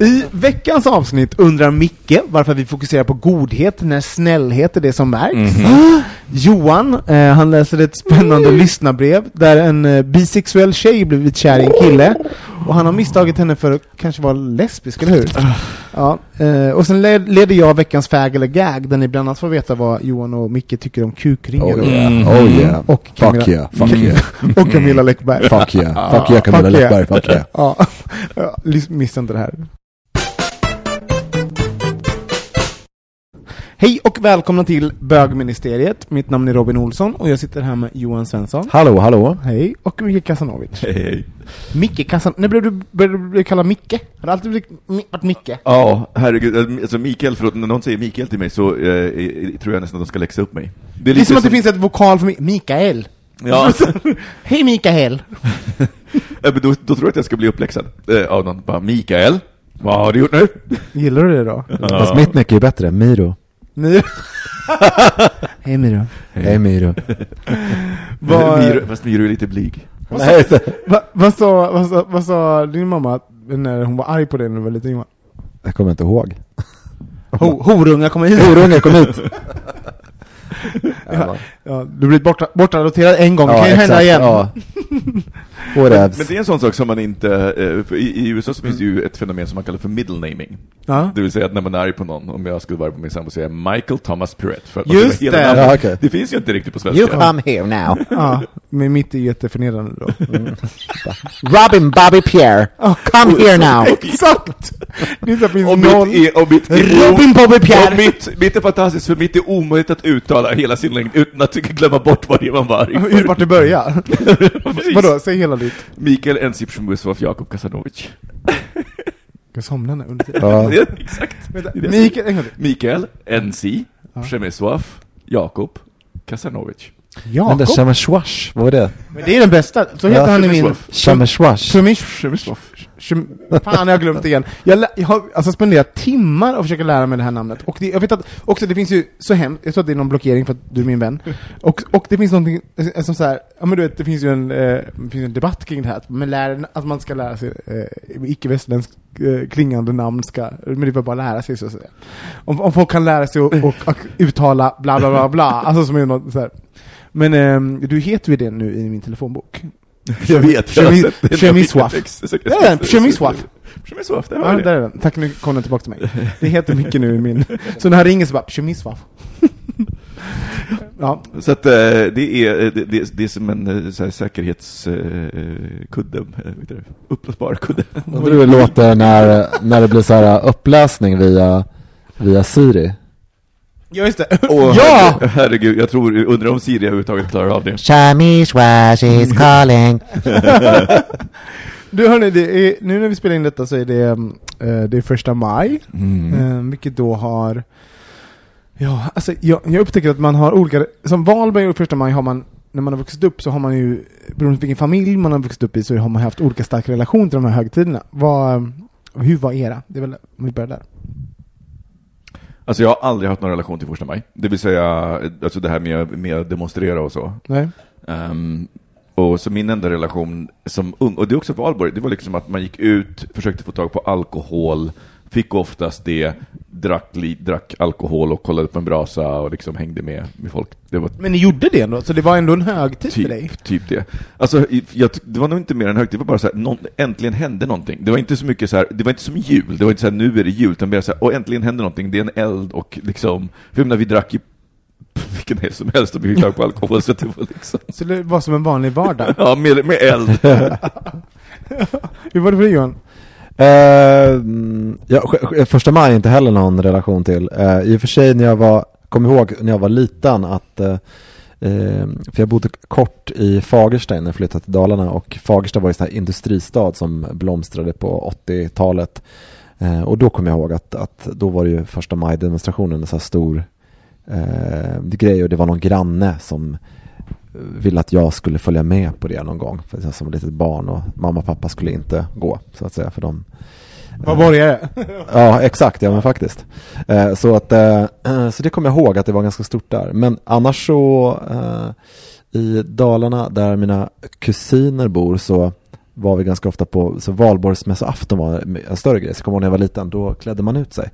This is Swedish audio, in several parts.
I veckans avsnitt undrar Micke varför vi fokuserar på godhet när snällhet är det som märks. Johan, eh, han läser ett spännande lyssnarbrev där en eh, bisexuell tjej blivit kär i en kille och han har misstagit henne för att kanske vara lesbisk, eller hur? Ja, eh, och sen led, leder jag veckans fag eller gag där ni bland annat får veta vad Johan och Micke tycker om kukringar. Oh yeah, oh yeah. Och Camilla, fuck yeah, fuck yeah. och Camilla Läckberg. fuck yeah, fuck yeah Camilla. Läckberg, fuck yeah. Ja, missa inte det här. Hej och välkomna till Bögministeriet. Mitt namn är Robin Olsson och jag sitter här med Johan Svensson. Hallå, hallå. Hej, och Micke Kasanovic. Hej, hej. Micke Kasan... När blev du, började du bli kallad Micke? Har det alltid blivit Mi- varit Micke? Ja, herregud. Alltså Mikael, förlåt, när någon säger Mikael till mig så eh, eh, tror jag nästan att de ska läxa upp mig. Det är som att det finns ett vokal för Mi- Mikael. Ja, Hej Mikael! Ja, men då, då tror jag att jag ska bli uppläxad eh, av någon. Bara, Mikael, vad har du gjort nu? Gillar du det då? Fast mitt nick är ju bättre, Miro. Miro. Hej Miro. Hej Miro. Vad- Miro, fast Miro är lite blyg. Vad, sa, vad, sa, vad sa din mamma när hon var arg på dig när du var liten Johan? jag kommer inte ihåg. Ho, horunga kommer hit. Horunge, kom hit! Ja, ja, du blir borta, bortadopterad en gång, det kan ju exakt, hända igen. Ja. Men Whatevs. det är en sån sak som man inte, eh, för i, i USA så finns det ju ett fenomen som man kallar för middle naming. Ja. Det vill säga att när man är arg på någon, om jag skulle vara på min sambo, säger jag Michael Thomas. För att Just det. Ja, okej. Det finns ju inte riktigt på svenska. You come here now. Ja, men mitt är jätteförnedrande då. Robin Bobby Pierre, come here now. Exakt! Det är så Och noll... mitt är, och mitt är Robin Bobby Pierre! Och mitt, mitt är fantastiskt, för mitt är omöjligt att uttala hela sin längd utan att glömma bort vad det var man var arg Hur vart det börjar? Vadå, säg hela dåligt. Mikael Ensip Shumusov, Jakob Kasanovic. Jag somnar nu? under tiden. Ja. Det, exakt. Vänta, Mikael, en gång till. Mikael Ensi, ja. Shemeswaf, Jakob Kasanovic. Jakob? Shemeshwash, vad var det? Men det är den bästa, så heter ja. han i min... Shemeshwash. Shemeshwash fan jag har glömt igen. Jag, jag har alltså spenderat timmar och försöka lära mig det här namnet. Och det, jag vet att, också det finns ju så hemskt, jag tror att det är någon blockering för att du är min vän. Och, och det finns någonting eh, som så här, ja men du vet, det finns ju en, eh, finns en debatt kring det här, att man, lär, att man ska lära sig eh, icke-västerländsk eh, klingande namn ska, men det är bara lära sig så att säga. Om, om folk kan lära sig att uttala bla bla bla bla, alltså som är något så här. Men eh, du heter ju det nu i min telefonbok. Jag vet, jag Przemy- sett det. Przemysław. Exakt. Det är den, Przemysław. Przemysław, det Ja, var där det. är den. Tack, nu kom den tillbaka till mig. Det heter mycket nu i min... Så när han ringer så bara Przemysław. ja, Så att eh, det är, eh, det, det, det är som en eh, så här, säkerhetskudde, uppblåsbar kudde. Undrar hur det låter när, när det blir så här uppläsning via, via Siri. Ja just det. Åh, ja! herre- Herregud, jag tror, undrar om Siri överhuvudtaget klarar av det. Shamishwash is calling. Du hörni, det är, nu när vi spelar in detta så är det, eh, det är första maj, Mm. eh, vilket då har Ja, alltså jag, jag upptäcker att man har olika, som Valberg och första maj har man, när man har vuxit upp så har man ju, beroende på vilken familj man har vuxit upp i så har man haft olika stark relation till de här högtiderna. Vad, hur var era? Det är väl, om vi börjar där. Alltså jag har aldrig haft någon relation till första maj. Det vill säga, alltså det här med, med att demonstrera och så. Nej. Ehm, och så min enda relation som ung, och det är också valborg, det var liksom att man gick ut, försökte få tag på alkohol, fick oftast det, drack, drack alkohol och kollade på en brasa och liksom hängde med, med folk. Var Men ni gjorde det ändå, så det var ändå en högtid för dig? typ, typ det. Alltså, jag, det var nog inte mer än högtid, det var bara så här, någon, äntligen hände någonting. Det var inte så mycket så här, det var inte som jul, det var inte så här, nu är det jul, utan mer så här, och äntligen hände någonting, det är en eld och liksom, för jag menar, vi drack ju vilken helg som helst och vi fick tag på alkohol, så det var liksom, Så det var som en vanlig vardag? ja, med, med eld. Hur var det för dig Johan? Eh, mm, ja, första maj är inte heller någon relation till. Eh, I och för sig när jag var, kom ihåg när jag var liten att eh, eh för jag bodde kort i Fagersta innan jag flyttade till Dalarna och Fagersta var ju en sån här industristad som blomstrade på 80-talet. Eh, och då kom jag ihåg att, att då var det ju första maj-demonstrationen en så här stor eh, grej och det var någon granne som ville att jag skulle följa med på det någon gång för jag som litet barn och mamma och pappa skulle inte gå så att säga för dem. Var borgare? Ja, exakt, ja men faktiskt. Eh, så, att, eh, eh, så det kommer jag ihåg att det var ganska stort där. Men annars så eh, i Dalarna där mina kusiner bor så var vi ganska ofta på, så valborgsmässoafton var en större grej. Så jag kommer ihåg när jag var liten, då klädde man ut sig.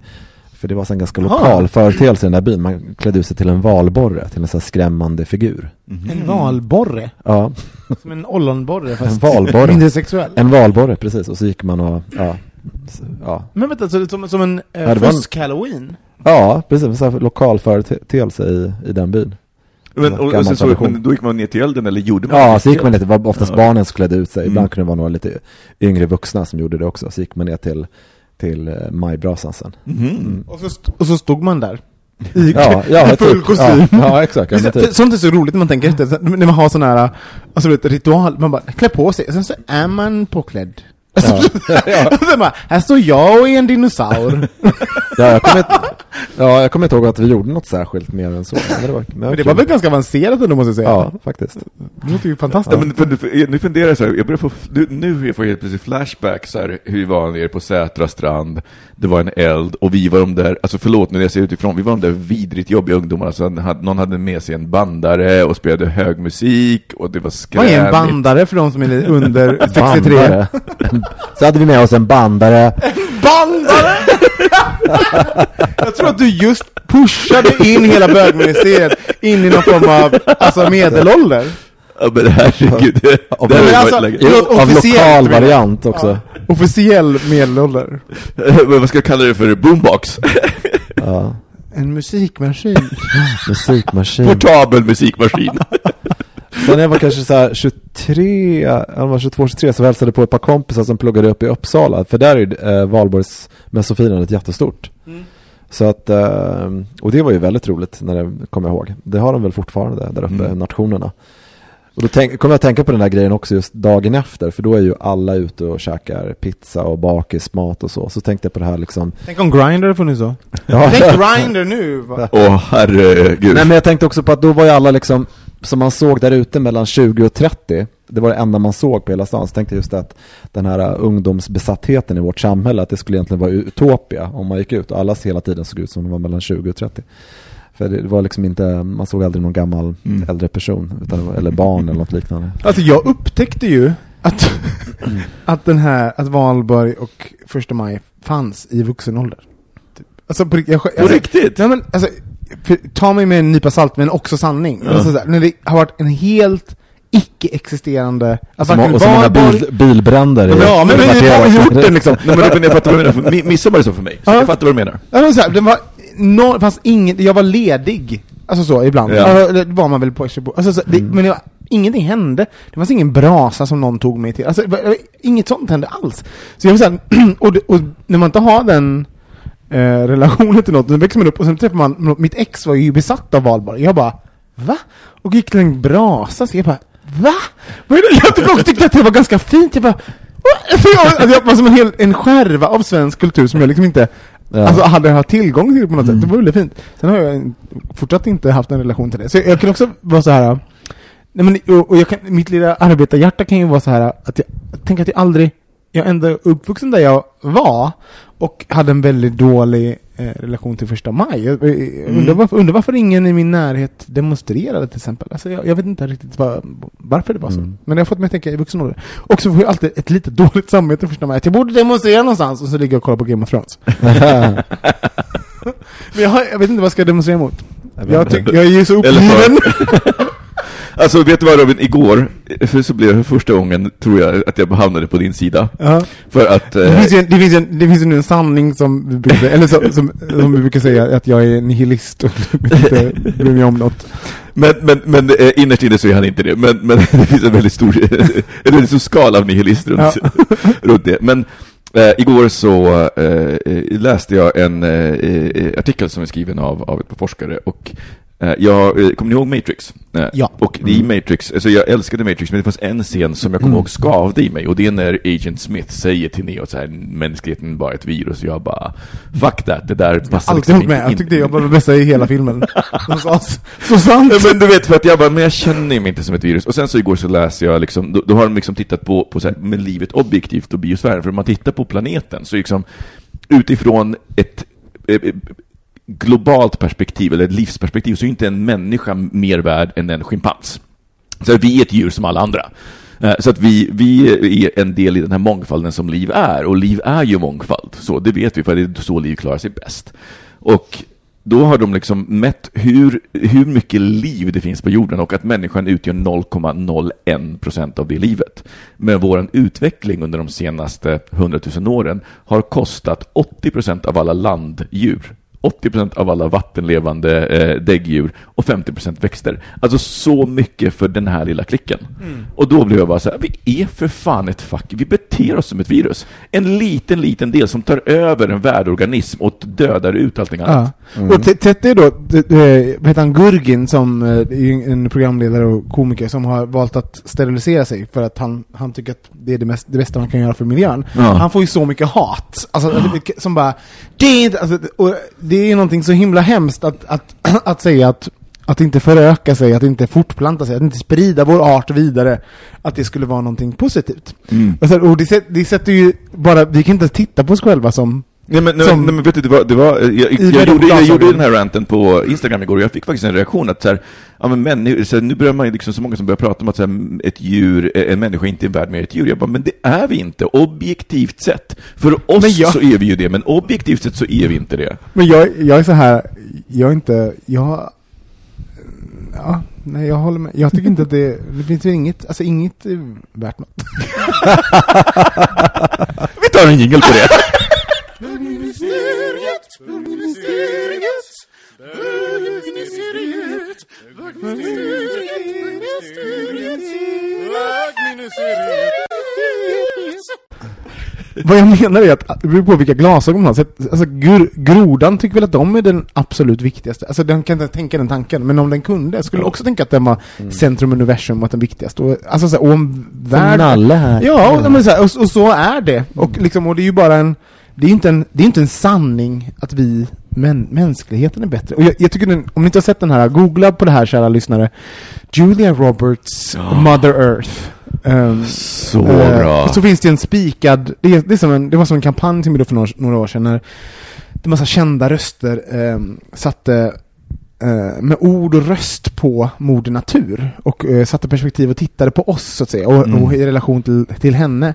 För det var så en ganska lokal företeelse i den där byn. Man klädde ut sig till en valborre, till en sån här skrämmande figur. En valborre? Ja, Som en ollonborre fast En valborre. mindre sexuell? en valborre precis. Och så gick man och, ja, ja, Men vänta, så det är som, som en eh, Ja, fusk-halloween? ja precis. En sån här lokal företeelse i, i den byn. Men, och, sen så, men då gick man ner till elden, eller gjorde man Ja, så gick man ner till, det var oftast Ja. barnen som klädde ut sig. Ibland Mm. kunde det vara några lite yngre vuxna som gjorde det också. Så gick man ner till, till eh, majbrasan sen. Mhm. Och så, och så stod man där? I Ja, ja, full typ. kostym? Ja, ja exakt. Ja, typ. Sånt är så roligt när man tänker efter, när man har sån här, alltså vet, ritual, man bara klär på sig, och sen så är man påklädd. Ja. Ja. Och sen bara, här står jag och är en dinosaur. Ja, jag kommer ja, jag kommer inte ihåg att vi gjorde något särskilt mer än så. Men det var, men Men det var väl ganska avancerat ändå måste jag säga. Ja, faktiskt. Det låter ju fantastiskt. Ja, men för, för, nu funderar jag så här, jag börjar få, nu, nu får jag helt plötsligt flashback så här, hur vi var nere på Sätra strand, det var en eld och vi var de där, alltså förlåt nu när jag ser utifrån, vi var de där vidrigt jobbiga ungdomarna, så hade, någon hade med sig en bandare och spelade hög musik och det var Vad skrämigt. är en bandare för de som är under 63? Bandare. Så hade vi med oss en bandare. Bandare! Jag tror att du just pushade in hela bögministeriet in i någon form av alltså medelålder. Ja men herregud, det, Ja, det men alltså, jo, Av lokal variant också. Ja. Officiell medelålder. Men vad ska jag kalla det för? Boombox? Ja. En musikmaskin. Musikmaskin. Portabel musikmaskin. Sen när jag var kanske så här 23, jag var 22, 23 så hälsade jag på ett par kompisar som pluggade upp i Uppsala. För där är ju eh, valborgsmässofirandet jättestort. Så att, eh, och det var ju väldigt roligt när det kommer jag ihåg. Det har de väl fortfarande där uppe, Mm. nationerna. Och då tänk, kommer jag att tänka på den här grejen också just dagen efter. För då är ju alla ute och käkar pizza och bakismat och så. Så tänkte jag på det här liksom. Tänk om Grindr hade funnits så. Ja. Tänk Grindr nu! Åh herregud. Nej men jag tänkte också på att då var ju alla liksom som man såg där ute mellan 20 och 30 det var det enda man såg på hela stan så tänkte jag just att den här uh, ungdomsbesattheten i vårt samhälle att det skulle egentligen vara utopia om man gick ut och alla hela tiden såg ut som de var mellan 20 och 30 för det var liksom inte, man såg aldrig någon gammal Mm. äldre person utan, eller barn eller något liknande Alltså jag upptäckte ju att, att den här, att Valborg och första maj fanns i vuxen ålder. Typ. Alltså på, rikt- jag, På alltså, riktigt? Ja, men, alltså, ta mig med en nypa salt, men också sanning. Ja. Alltså, när det har varit en helt icke-existerande... Alltså, och så många bil, bilbränder i- Ja, men, men kvarteret. på orten liksom. Nej men jag fattar vad du menar. Mi- Midsommar är så för mig. Så Ja. jag fattar vad du menar. Ja, men så här, det var no, fanns ingen, jag var ledig. Alltså så, ibland. Ja. Det var man väl på. Alltså, så, det, Men det var, ingenting hände. Det fanns ingen brasa som någon tog mig till. Alltså, var, inget sånt hände alls. Så jag så här, och, och när man inte har den eh, relationen till något, då växer man upp och sen träffar man, mitt ex var ju besatt av valborg. Jag bara, va? Och gick till en brasa, så jag bara, va? Jag typ också tyckte att det var ganska fint. Jag bara, jag, alltså, jag var som en hel en skärva av svensk kultur som jag liksom inte Ja. Alltså hade jag haft tillgång till på något sätt, det var väldigt fint. Sen har jag fortsatt inte haft en relation till det. Så jag kan också vara så här. Nej men, och, och jag kan, mitt lilla arbetarhjärta kan ju vara så här att jag, jag tänker att jag aldrig, jag är ändå uppvuxen där jag var och hade en väldigt dålig eh, relation till första maj. Jag, jag undrar, varför, undrar varför ingen i min närhet demonstrerade till exempel. Alltså jag, jag vet inte riktigt var, varför det var så. Mm. Men jag har fått mig att tänka i vuxen ålder. Och så får jag alltid ett lite dåligt samvete första maj. Att jag borde demonstrera någonstans och så ligger jag och kollar på Game of Thrones. Men jag, har, jag vet inte vad jag ska demonstrera mot. Jag, tyck, jag är ju så uppgiven. Alltså vet du vad Robin, igår för så blev det för första gången, tror jag, att jag hamnade på din sida. Ja. För att... Det eh, finns ju en, det finns ju en, det finns ju nu en sanning som vi brukar eller som, som, som vi brukar säga, att jag är nihilist och inte bryr mig om något. Men, men, men eh, innerst inne så är han inte det. Men, men det finns en väldigt stor, en väldigt stor skala av nihilist runt, runt det. Men eh, igår så eh, eh, läste jag en eh, artikel som är skriven av, av ett par forskare och jag, eh, kommer ni ihåg Matrix? Eh, Ja. Och i Matrix, alltså jag älskade Matrix, men det fanns en scen som jag kommer ihåg skavde i mig, och det är när Agent Smith säger till Neo så här, mänskligheten bara ett virus, och jag bara, fuck that, det där passar liksom hållit med, inte jag tyckte jag var det bästa i hela filmen. Så, så, sant! Men du vet, för att jag bara, men jag känner mig inte som ett virus. Och sen så igår så läser jag liksom, då, då har de liksom tittat på, på så här, med livet objektivt och biosfären. För om man tittar på planeten så liksom, utifrån ett eh, eh, globalt perspektiv, eller ett livsperspektiv, så är inte en människa mer värd än en schimpans. Så vi är ett djur som alla andra. Eh, så att vi, vi är en del i den här mångfalden som liv är, och liv är ju mångfald. Så det vet vi, för det är så liv klarar sig bäst. Och då har de liksom mätt hur, hur mycket liv det finns på jorden och att människan utgör 0,01 procent av det livet. Men vår utveckling under de senaste 100 000 åren har kostat 80 procent av alla landdjur. 80 procent av alla vattenlevande eh, däggdjur och 50 procent växter. Alltså så mycket för den här lilla klicken. Och då blev jag bara så här, vi är för fan ett fack, vi beter oss som ett virus. En liten, liten del som tar över en värdeorganism och dödar ut allting annat. Ja. Och t- Tette är då, vad heter han, Gurgin som eh, är en programledare och komiker som har valt att sterilisera sig för att han, han tycker att det är det, mest, det bästa man kan göra för miljön. Ja. Han får ju så mycket hat. Alltså, det- som bara, det är inte, alltså, och det är någonting så himla hemskt att, att, att säga att att inte föröka sig, att inte fortplanta sig, att inte sprida vår art vidare, att det skulle vara någonting positivt. Mm. Och det, det sätter ju bara, vi kan inte titta på oss själva som Nej men, nej, Som- nej, men vet du, det var, det var jag, jag, I jag, gjorde, jag gjorde den här ranten på Instagram igår och jag fick faktiskt en reaktion att så här, ja men människor, så här, nu börjar man liksom så många som börjar prata om att så här, ett djur, en människa inte är värd mer ett djur. Jag bara, men det är vi inte, objektivt sett. För oss jag- så är vi ju det, men objektivt sett så är vi inte det. Men jag, jag är så här, jag är inte, jag... Ja, nej jag håller med. Jag tycker inte att det, det finns ju inget, alltså inget är värt något. Vi tar en jingel på det. Vad jag menar är att det beror på vilka glasögon man har. Alltså gr, grodan tycker väl att de är den absolut viktigaste. Alltså den kan inte tänka den tanken, men om den kunde, jag skulle också tänka att den var centrum universum och att den viktigaste. Och, alltså så här, och om världen... Nalle här. Ja, och, men så här, och, och så är det. Och, liksom, och det är ju bara en... Det är inte en, det är inte en sanning att vi, men, mänskligheten är bättre. Och jag, jag tycker den, om ni inte har sett den här, googla på det här kära lyssnare. Julia Roberts Mother Earth. Ehm, Så eh, bra. Så finns det en spikad, det, är, det, är som en, det var som en kampanj till mig för några, några år sedan när det massa kända röster eh, satte eh, med ord och röst på Moder Natur och eh, satte perspektiv och tittade på oss så att säga och, Mm. och i relation till, till henne.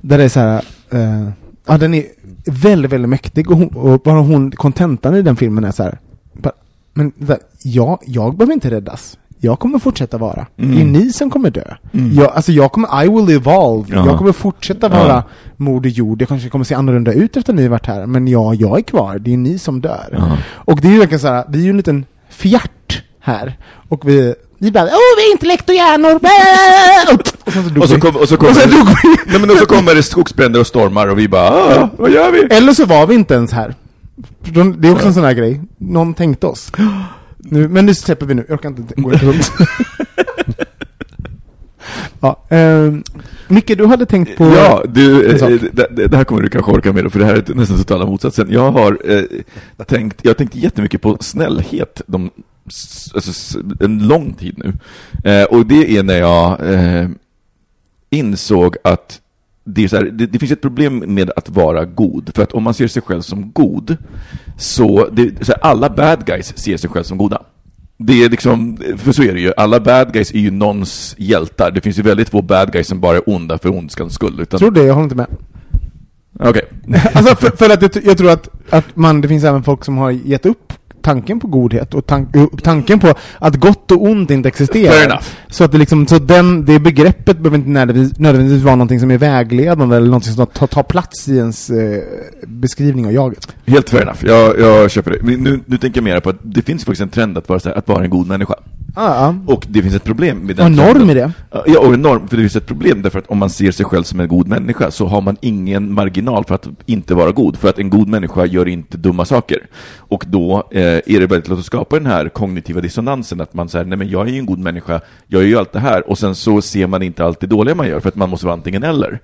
Där det är så här, eh, ja den är väldigt, väldigt mäktig och, hon, och bara hon, kontentan i den filmen är så här, bara, men där, jag, jag behöver inte räddas. Jag kommer fortsätta vara. Mm. Det är ni som kommer dö. Mm. Jag, alltså jag kommer, I will evolve. Ja. Jag kommer fortsätta Ja. vara Moder Jord. Jag kanske kommer se annorlunda ut efter ni varit här. Men ja, jag är kvar. Det är ni som dör. Ja. Och det är ju verkligen såhär, vi är ju en liten fjärt här. Och vi, vi bara, åh vi är intellekt och hjärnor! Och sen så dog Och så, vi. kom, och så kommer Och sen dog vi. Nej, men och så kommer det skogsbränder och stormar och vi bara, ah, vad gör vi? Eller så var vi inte ens här. Det är också en sån här grej. Någon tänkte oss. Nu, men nu släpper vi nu. Jag orkar inte gå runt. ja, ehm, Micke, du hade tänkt på... Ja, du, eh, det, det här kommer du kanske orka med för det här är nästan totala motsatsen. Jag har eh, tänkt, jag har tänkt jättemycket på snällhet de, alltså, en lång tid nu. Eh, och det är när jag eh, insåg att det, här, det, det finns ett problem med att vara god. För att om man ser sig själv som god, så, det, så här, alla bad guys ser sig själv som goda. Det är liksom, för så är det ju. Alla bad guys är ju någons hjältar. Det finns ju väldigt få bad guys som bara är onda för ondskans skull. Utan... Tror det, jag håller inte med. Okej. alltså för, för att jag, jag tror att, att man, det finns även folk som har gett upp tanken på godhet och tank, tanken på att gott och ont inte existerar. Så att det liksom, så den, det begreppet behöver inte nödvändigtvis, nödvändigtvis vara någonting som är vägledande eller någonting som tar, tar plats i ens eh, beskrivning av jaget. Helt fair enough. Jag, jag köper det. Men nu, nu tänker jag mer på att det finns faktiskt en trend att vara, här, att vara en god människa. Ja, Och det finns ett problem med Och den en norm trenden. i det. Ja, och en norm, för det finns ett problem därför att om man ser sig själv som en god människa så har man ingen marginal för att inte vara god, för att en god människa gör inte dumma saker. Och då eh, är det väldigt lätt att skapa den här kognitiva dissonansen, att man säger nej men jag är ju en god människa, jag gör ju allt det här, och sen så ser man inte allt det dåliga man gör, för att man måste vara antingen eller.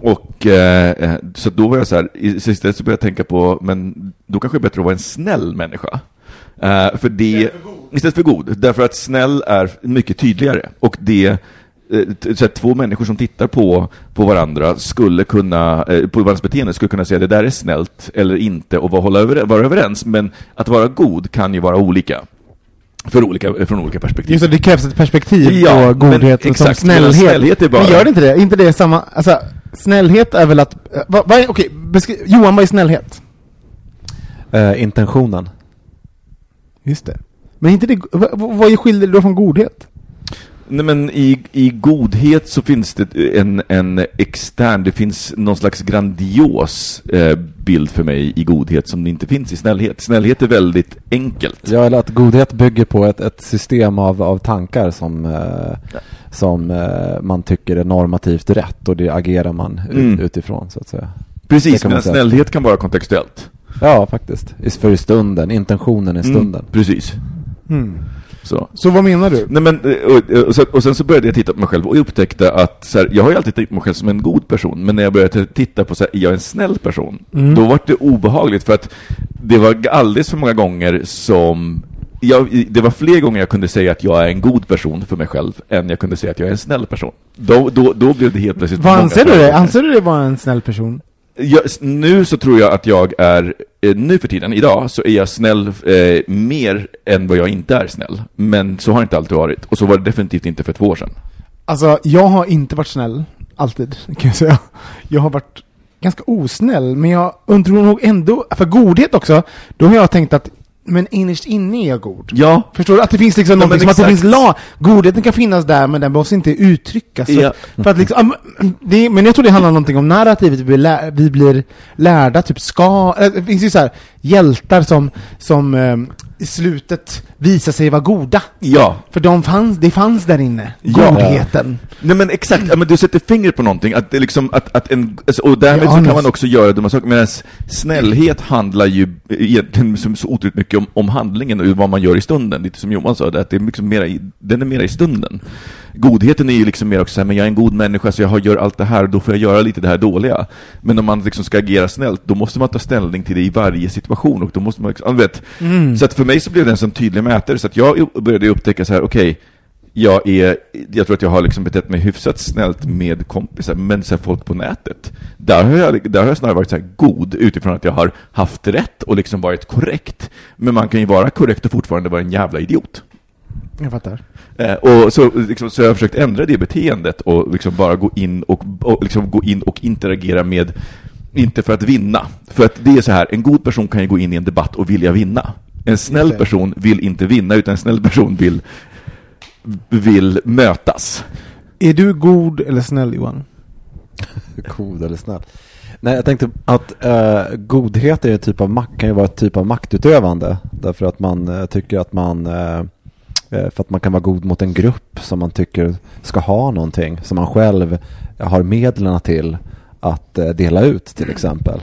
Och eh, eh, så då var jag så här, istället så började jag tänka på, men då kanske det är bättre att vara en snäll människa. Eh, för det, istället för god. Därför att snäll är mycket tydligare. Och det, eh, så att två människor som tittar på, på varandra skulle kunna, eh, på varandras beteende skulle kunna säga det där är snällt eller inte och vara, över, vara överens. Men att vara god kan ju vara olika. För olika, från olika perspektiv. Just det, det krävs ett perspektiv Ja, på men godhet och som exakt, medan snällhet. snällhet är bara- Men gör det inte det? Är inte det samma, alltså, snällhet är väl att, eh, vad, vad är, okej, beskri- Johan, vad är snällhet? Eh, intentionen. Just det. Men inte det, vad, vad är skillnaden då från godhet? Nej men i, i godhet så finns det en, en extern, det finns någon slags grandios eh, bild för mig i godhet som det inte finns i snällhet. Snällhet är väldigt enkelt. Ja, eller att godhet bygger på ett, ett system av, av tankar som, eh, som eh, man tycker är normativt rätt och det agerar man ut, Mm. utifrån så att säga. Det Precis, men snällhet kan vara kontextuellt. Ja, faktiskt. För i stunden, intentionen i stunden. Mm, precis. Hmm. Så. Så vad menar du? Nej, men, eh, och, och, sen, och sen så började jag titta på mig själv och upptäckte att så här, jag har ju alltid tänkt på mig själv som en god person, men när jag började titta på så här, är jag en snäll person? Mm. Då var det obehagligt för att det var alldeles för många gånger som jag, det var fler gånger jag kunde säga att jag är en god person för mig själv än jag kunde säga att jag är en snäll person. Då, då, då blev det helt plötsligt Vad anser du det? gånger. Anser du det vara en snäll person? Jag, nu så tror jag att jag är, eh, nu för tiden, idag, så är jag snäll eh, mer än vad jag inte är snäll. Men så har det inte alltid varit. Och så var det definitivt inte för två år sedan. Alltså, jag har inte varit snäll, alltid, kan jag säga. Jag har varit ganska osnäll, men jag undrar nog ändå, för godhet också, då har jag tänkt att, men innerst inne är jag god. Ja, Förstår du? Att det finns liksom Ja, någonting som att det finns lag. Godheten kan finnas där, men den behövs inte uttryckas. Ja. för att liksom, men- det, men jag tror det handlar om någonting om narrativet vi blir, lär, vi blir lärda, typ ska, det finns ju så här hjältar som, som eh, i slutet visar sig vara goda. ja. För de fanns, det fanns där inne, Ja. godheten. Nej men exakt, ja, men du sätter fingret på någonting, att det liksom, att, att en, alltså, och därmed Ja, så kan man också göra dumma saker, medan snällhet handlar ju egentligen så, så otroligt mycket om, om handlingen och vad man gör i stunden, lite som Johan sa, att det är liksom mera i, den är mera i stunden. Godheten är ju liksom mer också så här, men jag är en god människa så jag har, gör allt det här, då får jag göra lite det här dåliga. Men om man liksom ska agera snällt, då måste man ta ställning till det i varje situation, och då måste man, liksom, vet, Mm. så att för mig så blev det en sån tydlig mätare, så att jag började upptäcka så här, okej, jag är, jag tror att jag har liksom betett mig hyfsat snällt med kompisar, men så folk på nätet, där har, jag, där har jag snarare varit så här god utifrån att jag har haft rätt och liksom varit korrekt. Men man kan ju vara korrekt och fortfarande vara en jävla idiot. Jag fattar. Eh, och så, liksom, så jag har försökt ändra det beteendet och liksom bara gå in och, och, liksom gå in och interagera med, inte för att vinna. För att det är så här, en god person kan ju gå in i en debatt och vilja vinna. En snäll person vill inte vinna, utan en snäll person vill, vill mötas. Är du god eller snäll Johan? God eller snäll. Nej, jag tänkte att eh, godhet är en typ av makt, kan ju vara ett typ av maktutövande. Därför att man eh, tycker att man, eh, eh, för att man kan vara god mot en grupp som man tycker ska ha någonting, som man själv har medlen till att eh, dela ut till exempel.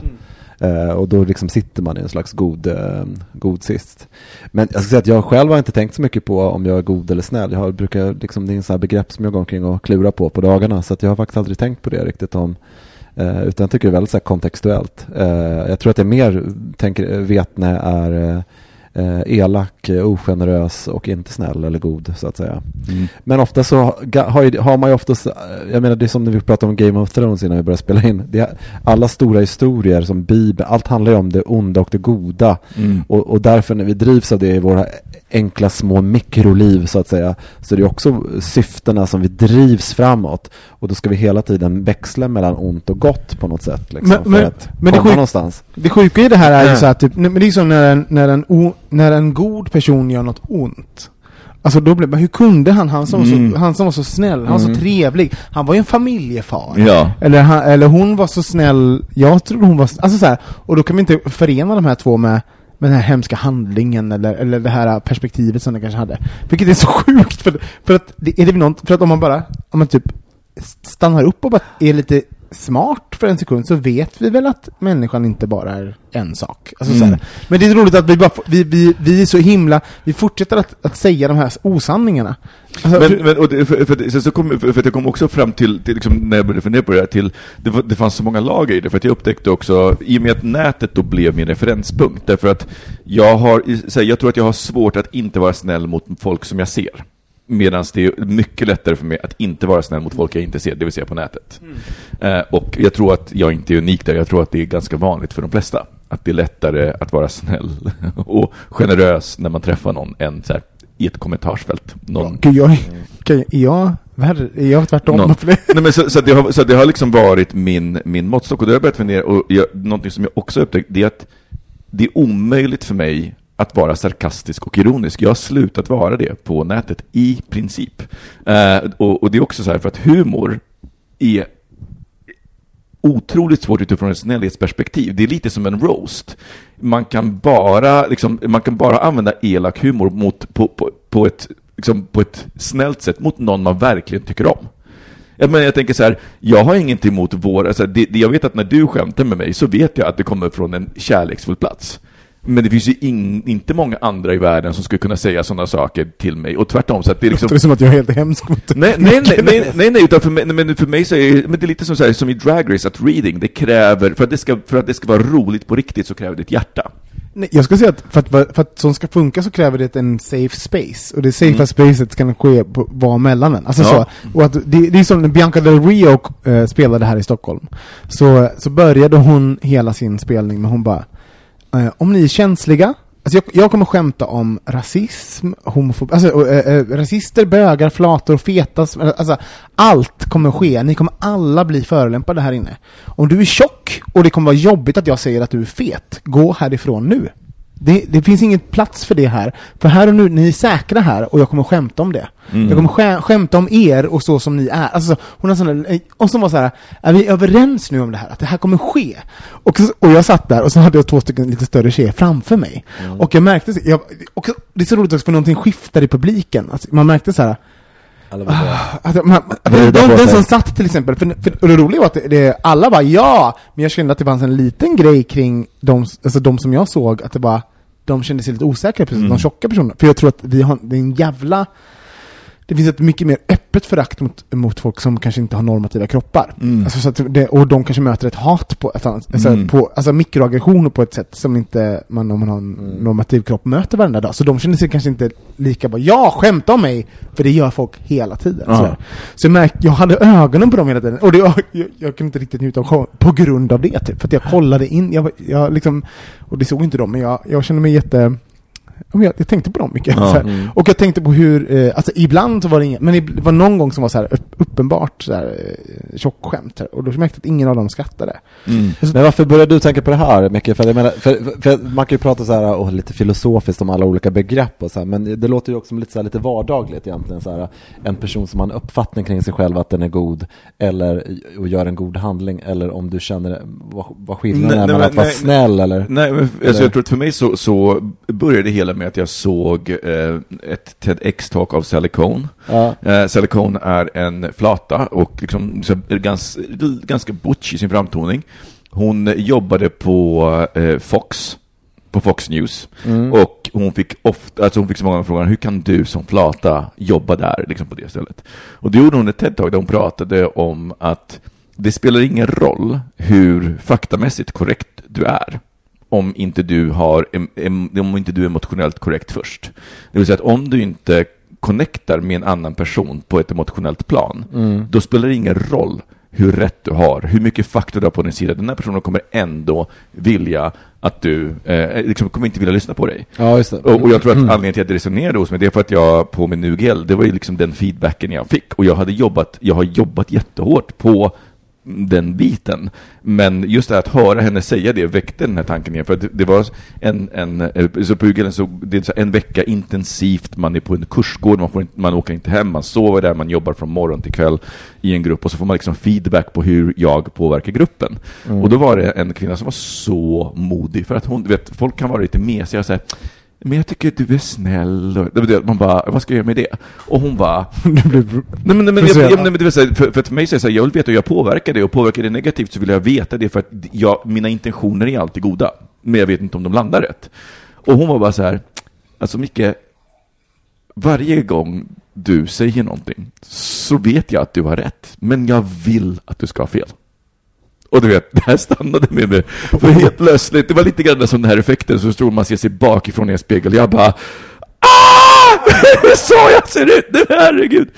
Uh, och då liksom sitter man i en slags god, uh, god sist. Men jag ska säga att jag själv har inte tänkt så mycket på om jag är god eller snäll. Jag har, brukar, liksom, det är en sån här begrepp som jag går omkring och klurar på på dagarna. Så att jag har faktiskt aldrig tänkt på det riktigt om uh, utan jag tycker det är väldigt så här, kontextuellt. Jag tror att jag mer tänker, vet när jag är eh, elak, eh, ogenerös och inte snäll eller god så att säga. Mm. Men ofta så har, har man ju oftast, eh, jag menar det är som när vi pratade om Game of Thrones innan vi började spela in. Det är, alla stora historier som Bibeln, allt handlar ju om det onda och det goda. Mm. Och, och därför när vi drivs av det i våra enkla små mikroliv så att säga, så är det också syftena som vi drivs framåt. Och då ska vi hela tiden växla mellan ont och gott på något sätt. Liksom, Men- för men- att men det komma sjuk- någonstans. Det sjuka i det här är ju Mm. så här, typ, men det är som när en, när, en o, när en god person gör något ont. Alltså då men hur kunde han, han som, Mm. så, han som var så snäll, han var så Mm. trevlig, han var ju en familjefar. Ja. Eller, han, eller hon var så snäll, jag trodde hon var, alltså så här, och då kan vi inte förena de här två med, med den här hemska handlingen eller, eller det här perspektivet som den kanske hade. Vilket är så sjukt, för, för att, är det något, för att om man bara, om man typ stannar upp och bara är lite smart för en sekund så vet vi väl att människan inte bara är en sak. Alltså, så Mm. Men det är roligt att vi, bara, vi, vi, vi är så himla, vi fortsätter att, att säga de här osanningarna. Alltså, Men, för- men och det, för, för, så kom, för, för jag kom också fram till, till liksom, när jag började fundera på det här, till, det, det fanns så många lager i det, för att jag upptäckte också, i och med att nätet då blev min referenspunkt, därför att jag har, här, jag tror att jag har svårt att inte vara snäll mot folk som jag ser. Medan det är mycket lättare för mig att inte vara snäll mot folk jag inte ser, det vill säga på nätet. Eh, och jag tror att jag inte är unik där, jag tror att det är ganska vanligt för de flesta. Att det är lättare att vara snäll och generös när man träffar någon än så här, i ett kommentarsfält. Någon, Gud, jag, kan, är jag värre? Är jag tvärtom? någon. Det- Nej, men så, så, det har, så det har liksom varit min, min måttstock och då har jag börjat fundera, och jag, någonting som jag också upptäckt, det är att det är omöjligt för mig att vara sarkastisk och ironisk. Jag har slutat vara det på nätet, i princip. Eh, och, och det är också så här, för att humor är otroligt svårt utifrån ett snällhetsperspektiv. Det är lite som en roast. Man kan bara, liksom, man kan bara använda elak humor mot, på, på, på, ett, liksom, på ett snällt sätt mot någon man verkligen tycker om. Jag, menar, jag tänker så här, jag har ingenting emot vår, alltså det, det, jag vet att när du skämtar med mig så vet jag att det kommer från en kärleksfull plats. Men det finns ju in, inte många andra i världen som skulle kunna säga sådana saker till mig, och tvärtom. Så att det är liksom... Det som att jag är helt hemsk mot Nej, nej, nej, nej, nej, nej, utan för mig, men för mig så är men det är lite som, så här, som i Drag Race, att reading, det kräver, för att det, ska, för att det ska vara roligt på riktigt så kräver det ett hjärta. Nej, jag ska säga att för att, för att sånt ska funka så kräver det en safe space. Och det safe Mm. spacet ska ske på, vara mellan en. Alltså Ja. så. Och att det, det är som när Bianca Del Rio eh, spelade här i Stockholm. Så, så började hon hela sin spelning med hon bara eh, Om ni är känsliga Alltså jag, jag kommer skämta om rasism, homofobi, alltså eh, eh, rasister, bögar, flator, feta, alltså allt kommer ske. Ni kommer alla bli förolämpade här inne. Om du är tjock och det kommer vara jobbigt att jag säger att du är fet, gå härifrån nu. Det, det finns ingen plats för det här. För här och nu, ni är säkra här och jag kommer skämta om det. Mm. Jag kommer skä, skämta om er och så som ni är. Alltså, hon har sån där, och som var så här, är vi överens nu om det här? Att det här kommer ske? Och, och jag satt där och så hade jag två stycken lite större tjejer framför mig. Och jag märkte, jag, och det är så roligt också för någonting skiftar i publiken. Alltså, man märkte så här, Alla vill bara- Alltså, man, på den sig. som satt till exempel, för, för, det roliga var att det, alla bara ja, men jag kände att det fanns en liten grej kring de, alltså de som jag såg, att det bara, de kände sig lite osäkra, precis, Mm. de tjocka personerna. För jag tror att vi har, det är en jävla, det finns ett mycket mer öppet förakt mot, mot folk som kanske inte har normativa kroppar. Mm. Alltså, så det, och de kanske möter ett hat på ett annat, alltså, Mm. på, alltså mikroaggressioner på ett sätt som inte man om man har en Mm. normativ kropp möter varenda dag. Så de känner sig kanske inte lika bara, ja, skämta om mig! För det gör folk hela tiden. Ja. sådär. Så jag märkte, jag hade ögonen på dem hela tiden. Och det, jag, jag, jag kunde inte riktigt njuta av showen på grund av det, typ. För att jag kollade in, jag, jag liksom, och det såg inte de, men jag, jag kände mig jätte, jag, jag tänkte på dem mycket. Ja. så här. Mm. Och jag tänkte på hur, eh, alltså ibland så var det inget, men det var någon gång som var så här upp, uppenbart så här, eh, tjockskämt. Och då märkte jag att ingen av dem skrattade. Mm. Men varför började du tänka på det här, Micke? För, jag menar, för, för, för man kan ju prata så här, och lite filosofiskt om alla olika begrepp och så här, men det låter ju också som lite, så här, lite vardagligt egentligen. Så här, en person som har en uppfattning kring sig själv att den är god, eller och gör en god handling, eller om du känner vad, vad skillnaden Nej, är mellan men att vara nej, snäll eller... Nej, men Eller- alltså, jag tror att för mig så, så började det hela med att jag såg eh, ett TEDx-talk av Sally Cohn. Ja, Eh, Sally Cohn är en flata och liksom, så, är ganska, butch i sin framtoning. Hon jobbade på eh, Fox, på Fox News. mm. Och hon fick ofta, alltså hon fick så många frågor, hur kan du som flata jobba där, liksom på det stället? Och då gjorde hon ett TED-talk där hon pratade om att det spelar ingen roll hur faktamässigt korrekt du är. Om inte du har, om inte du är emotionellt korrekt först. Det vill säga att om du inte connectar med en annan person på ett emotionellt plan, då spelar det ingen roll hur rätt du har, hur mycket fakta du har på din sida. Den här personen kommer ändå vilja att du, eh, liksom kommer inte vilja lyssna på dig. Ja. Och, och jag tror att anledningen till att det resonerade hos mig, det är för att jag på min UGL, det var ju liksom den feedbacken jag fick. Och jag hade jobbat, jag har jobbat jättehårt på den biten. Men just det att höra henne säga det väckte den här tanken igen. För det, det var en, en, eh, så på så det är så en vecka intensivt, man är på en kursgård, man, får inte, man åker inte hem, man sover där, man jobbar från morgon till kväll i en grupp och så får man liksom feedback på hur jag påverkar gruppen. Och då var det en kvinna som var så modig, för att hon, vet, folk kan vara lite mesiga och säga men jag tycker du är snäll. Man bara, vad ska jag göra med det? Och hon bara, nej men, nej, men, jag, nej, men det vill säga, för, för att mig det så här, jag vill veta hur jag påverkar det, och påverkar det negativt så vill jag veta det, för att jag, mina intentioner är alltid goda, men jag vet inte om de landar rätt. Och hon var bara så här, alltså Micke, varje gång du säger någonting så vet jag att du har rätt, men jag vill att du ska ha fel. Och du vet, det här stannade med mig. För helt plötsligt, det var lite grann som den här effekten, så tror man ser sig bakifrån i en spegel. Jag bara Ah! Det är så jag ser ut nu, herregud!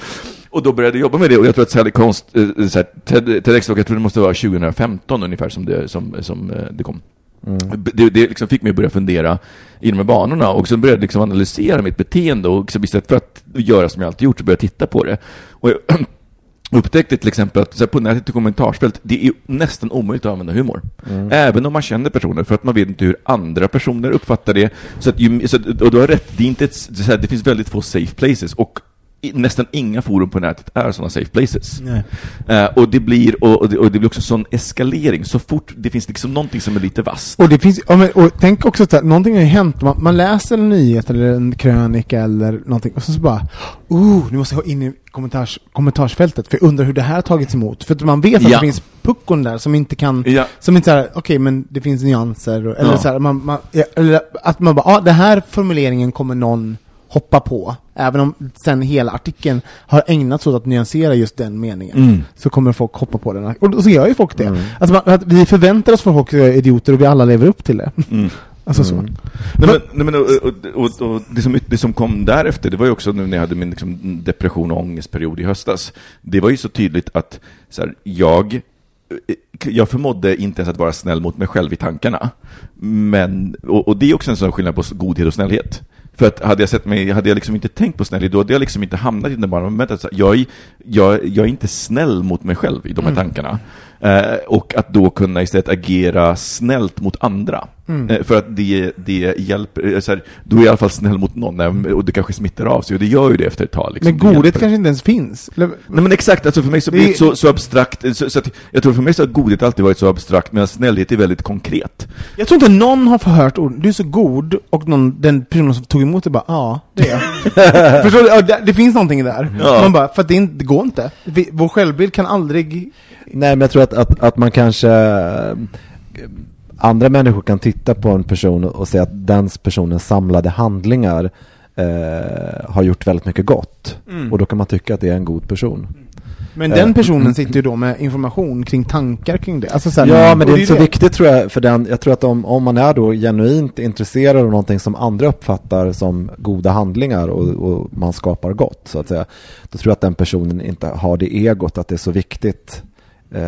Och då började jag jobba med det, och jag tror att Sally Konst, eh, så här, TED- TEDx, jag tror det måste vara 2015 ungefär som det, som, som eh, det kom. Det, det liksom fick mig att börja fundera i de här banorna och sen började jag liksom analysera mitt beteende och liksom istället för att göra som jag alltid gjort så började jag titta på det. Och jag upptäckte till exempel att så på nätet i kommentarsfält, det är nästan omöjligt att använda humor. Även om man känner personer, för att man vet inte hur andra personer uppfattar det. Så att, ju, så att, och du har rätt, det, är inte ett, här, det finns väldigt få safe places. Och nästan inga forum på nätet är sådana safe places. Eh, och, det blir, och, och, det, och det blir också sån eskalering, så fort det finns liksom någonting som är lite vasst. Och det finns, ja, men, och tänk också att någonting har ju hänt, man, man läser en nyhet eller en krönika eller någonting och så, så bara oh, nu måste jag gå in i kommentars, kommentarsfältet för jag undrar hur det här har tagits emot. För att man vet att Ja. det finns puckon där som inte kan, Ja. som inte såhär, okej men det finns nyanser, och, eller Ja. såhär, man, man, ja, eller att man bara, ja den här formuleringen kommer någon hoppa på, även om sen hela artikeln har ägnats åt att nyansera just den meningen, Mm. så kommer folk hoppa på den. Och så gör ju folk det. Alltså man, att vi förväntar oss att folk idioter och vi alla lever upp till det. Mm. Alltså så. Nej, men, nej, men, och, och, och, och det, som, det som kom därefter, det var ju också nu när jag hade min liksom, depression och ångestperiod i höstas. Det var ju så tydligt att så här, jag, jag förmådde inte ens att vara snäll mot mig själv i tankarna. Men, och, och det är också en sån skillnad på godhet och snällhet. För att hade jag sett mig, hade jag liksom inte tänkt på snällhet, då hade jag liksom inte hamnat i den bara, här, jag, jag, jag är inte snäll mot mig själv i de här tankarna. Eh, och att då kunna istället agera snällt mot andra. Eh, för att det, det hjälper, eh, så här, då är i alla fall snäll mot någon, och det kanske smittar av sig, och det gör ju det efter ett tag. Liksom. Men godhet kanske inte ens finns. Eller- Nej men exakt, alltså för mig så blir Det- det så, så abstrakt, så, så att, jag tror för mig så har godhet alltid varit så abstrakt, medan snällhet är väldigt konkret. Jag tror inte någon har förhört ord, du är så god, och någon, den personen som tog emot det bara, ja, det är jag. Förstår du? Ja, det, det finns någonting där. Ja. Man bara, för att det, inte, det går inte. Vi, vår självbild kan aldrig... Nej, men jag tror att, att, att man kanske eh, andra människor kan titta på en person och säga att den personens samlade handlingar eh, har gjort väldigt mycket gott. Mm. Och då kan man tycka att det är en god person. Men Eh, den personen sitter ju då med information kring tankar kring det. Alltså, så här, Ja, men det är inte så viktigt tror jag för den. Jag tror att om, om man är då genuint intresserad av någonting som andra uppfattar som goda handlingar och, och man skapar gott så att säga. Då tror jag att den personen inte har det egot att det är så viktigt eh,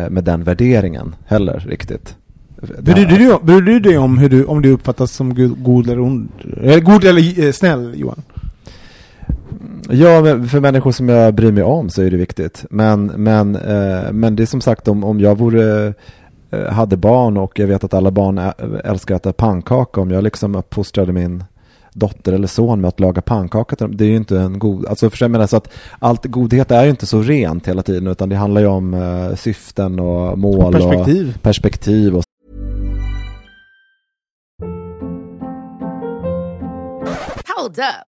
med den värderingen heller riktigt. Bryr du, du, bryr du dig om hur du, om du uppfattas som god, god eller ond? God eller eh, snäll, Johan? Ja, men för människor som jag bryr mig om så är det viktigt. Men, men, eh, men det är som sagt om, om jag vore, eh, hade barn och jag vet att alla barn älskar att äta pannkaka. Om jag liksom uppfostrade min dotter eller son med att laga pannkaka till dem, det är ju inte en god, alltså förstår jag menar så att allt godhet är ju inte så rent hela tiden utan det handlar ju om eh, syften och mål Perspektiv. och perspektiv och Hold up.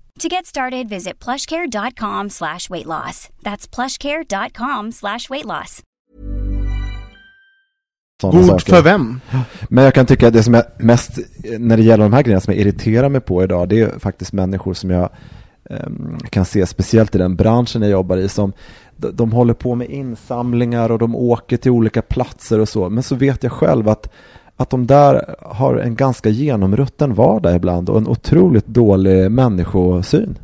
To get started, visit plushcare.com slash weight loss. That's plushcare.com slash weight loss. God för vem? Men jag kan tycka att det som är mest, när det gäller de här grejerna som jag irriterar mig på idag, det är faktiskt människor som jag ehm, kan se, speciellt i den branschen jag jobbar i, som de, de håller på med insamlingar och de åker till olika platser och så, men så vet jag själv att att de där har en ganska genomrutten vardag ibland och en otroligt dålig människosyn.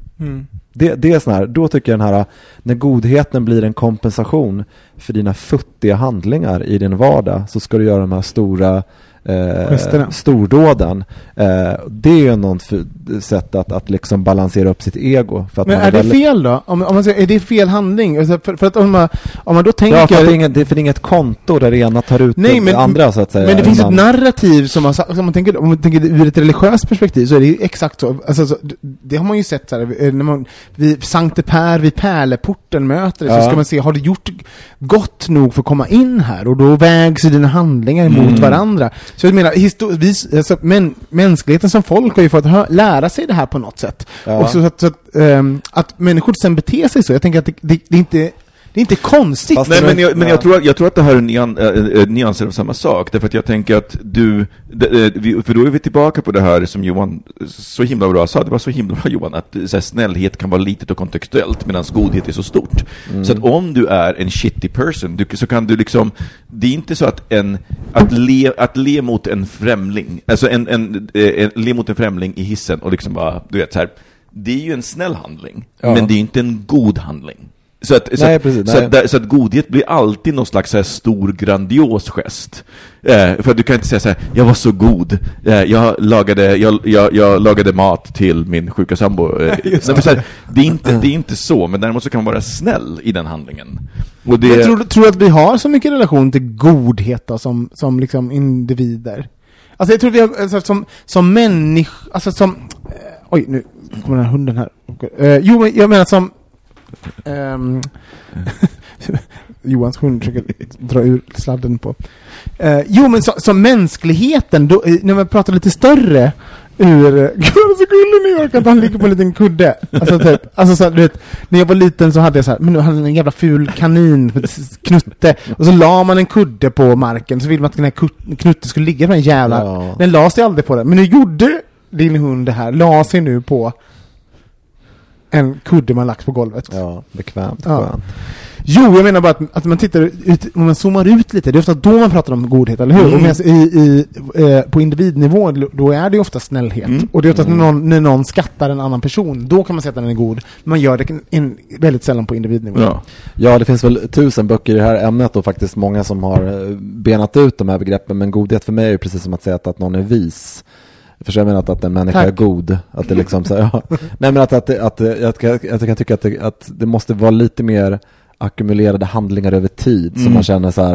Det, det är sån här, då tycker jag den här, när godheten blir en kompensation för dina futtiga handlingar i din vardag så ska du göra de här stora eh, stordåden. Eh, det är ju något för, sätt att, att liksom balansera upp sitt ego. För att Men är det väldigt- fel då? Om, om man säger, är det fel handling? Alltså, För, för att om man, om man då tänker... Ja, för det är, inget, det är för det är inget konto där det ena tar ut Nej, det men, andra så att säga. men det finns Man- ett narrativ som man, som man tänker, om man tänker ur ett religiöst perspektiv så är det exakt så. Alltså, så det har man ju sett så här, eh, när man, vid Sankte Per vid Pärleporten möter det, så Ja. ska man se, har du gjort gott nog för att komma in här? Och då vägs dina handlingar emot Mm. varandra. Så jag menar, histor- vi, alltså, men, mänskligheten som folk har ju fått hö- lära sig det här på något sätt. Ja. Och så, så att, så att, ehm, att människor sen beter sig så, jag tänker att det, det, det är inte det är inte konstigt. Fast Nej, men, jag, men ja. jag, tror att, jag tror att det här är nyan, äh, äh, nyanser av samma sak, därför att jag tänker att du, för då är vi tillbaka på det här som Johan så himla bra sa, det var så himla bra Johan, att så här, snällhet kan vara litet och kontextuellt, medan godhet är så stort. Så att om du är en shitty person, du, så kan du liksom, det är inte så att en, att le, att le mot en främling, alltså en, en, eh, en, le mot en främling i hissen och liksom bara, du vet så här, det är ju en snäll handling, Ja. men det är inte en god handling. Så att, så, Nej, att, precis, så, att, så att godhet blir alltid någon slags så här stor, grandios gest. Eh, för du kan inte säga så här, jag var så god, eh, jag, lagade, jag, jag, jag lagade mat till min sjuka sambo. Eh, nej, så här, det, är inte, det är inte så, men däremot så kan man vara snäll i den handlingen. Och det, Men tror, tror att vi har så mycket relation till godhet då, som, som liksom individer? Alltså jag tror vi har, alltså, som, som människor, alltså som, eh, oj nu kommer den här hunden här. Eh, jo men jag menar som, ehm, Johans hund försöker dra ur sladden på. Eh, jo men som mänskligheten, då, eh, när man pratar lite större ur, gud så gullig ni orkar att han ligger på en liten kudde. Alltså typ, alltså så, här, du vet, när jag var liten så hade jag så här, men nu hade en jävla ful kanin, knutte, och så la man en kudde på marken, så ville man att den här kut- knutte skulle ligga på den jävla, Ja. den la sig aldrig på den. Men nu gjorde din hund det här, la sig nu på en kudde man lagt på golvet. Ja, bekvämt, Ja. skönt. Jo, jag menar bara att, att man tittar ut, om man zoomar ut lite, det är ofta då man pratar om godhet, eller hur? Mm. Och i, i, eh, på individnivå, då är det ofta snällhet. Mm. Och det är oftast när, någon, när någon skattar en annan person, då kan man säga att den är god. Man gör det en, väldigt sällan på individnivå. ja. Ja, det finns väl tusen böcker i det här ämnet och faktiskt många som har eh, benat ut de här begreppen. Men godhet för mig är precis som att säga att, att någon är vis. För jag menar att, att en människa Tack. är god. Att det liksom så, ja. Nej men att, att, det- att, det- att, jag, att jag kan tycka att det, att det måste vara lite mer ackumulerade handlingar över tid. Så Mm. man känner så här,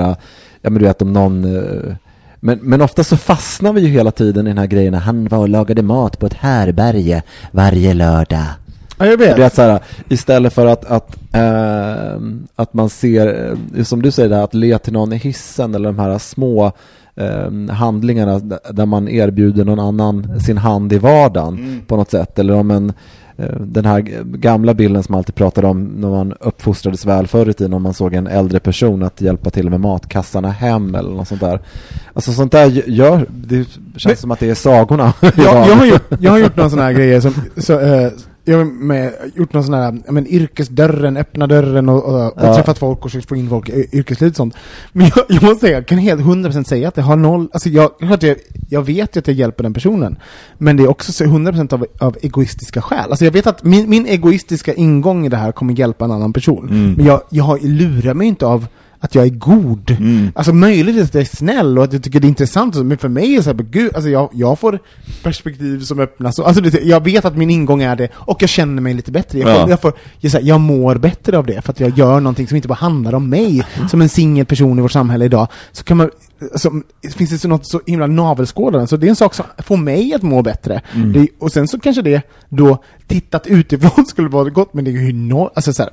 ja men du vet om någon eh, men, men ofta så fastnar vi ju hela tiden i den här grejen. Han var och lagade mat på ett härberge varje lördag. Ja, jag vet. Du vet, så här, istället för att, att, eh, att man ser, eh, som du säger, där, att le till någon i hissen eller de här små eh, handlingarna där man erbjuder någon annan sin hand i vardagen på något sätt. Eller om en, eh, den här gamla bilden som man alltid pratar om när man uppfostrades väl förr i tiden om man såg en äldre person att hjälpa till med matkassarna hem eller något sånt där. Alltså sånt där gör, det känns Men- som att det är sagorna. jag, jag, har gjort, jag har gjort några sådana här grejer som, så, eh, jag har med, gjort någon sån här, men yrkesdörren, öppna dörren och, och, och Ja. träffat folk och försökt få in folk i yrkeslivet och sånt. Men jag, jag måste säga, jag kan helt 100% säga att det har noll, alltså jag, jag, jag, vet ju att jag hjälper den personen. Men det är också så 100% av, av egoistiska skäl. Alltså jag vet att min, min egoistiska ingång i det här kommer hjälpa en annan person. Mm. Men jag, jag har, lurar mig inte av att jag är god. Mm. Alltså möjligt att jag är snäll och att jag tycker det är intressant, men för mig är det så här, gud, alltså jag, jag får perspektiv som öppnas. Alltså det, jag vet att min ingång är det, och jag känner mig lite bättre. Jag, får, Ja. jag, får, jag, här, jag mår bättre av det, för att jag gör någonting som inte bara handlar om mig. Som en singel person i vårt samhälle idag, så kan man, alltså, finns det så något så himla navelskådande, så det är en sak som får mig att må bättre. Det, och sen så kanske det då, tittat utifrån skulle vara gott, men det är ju noll, alltså så här,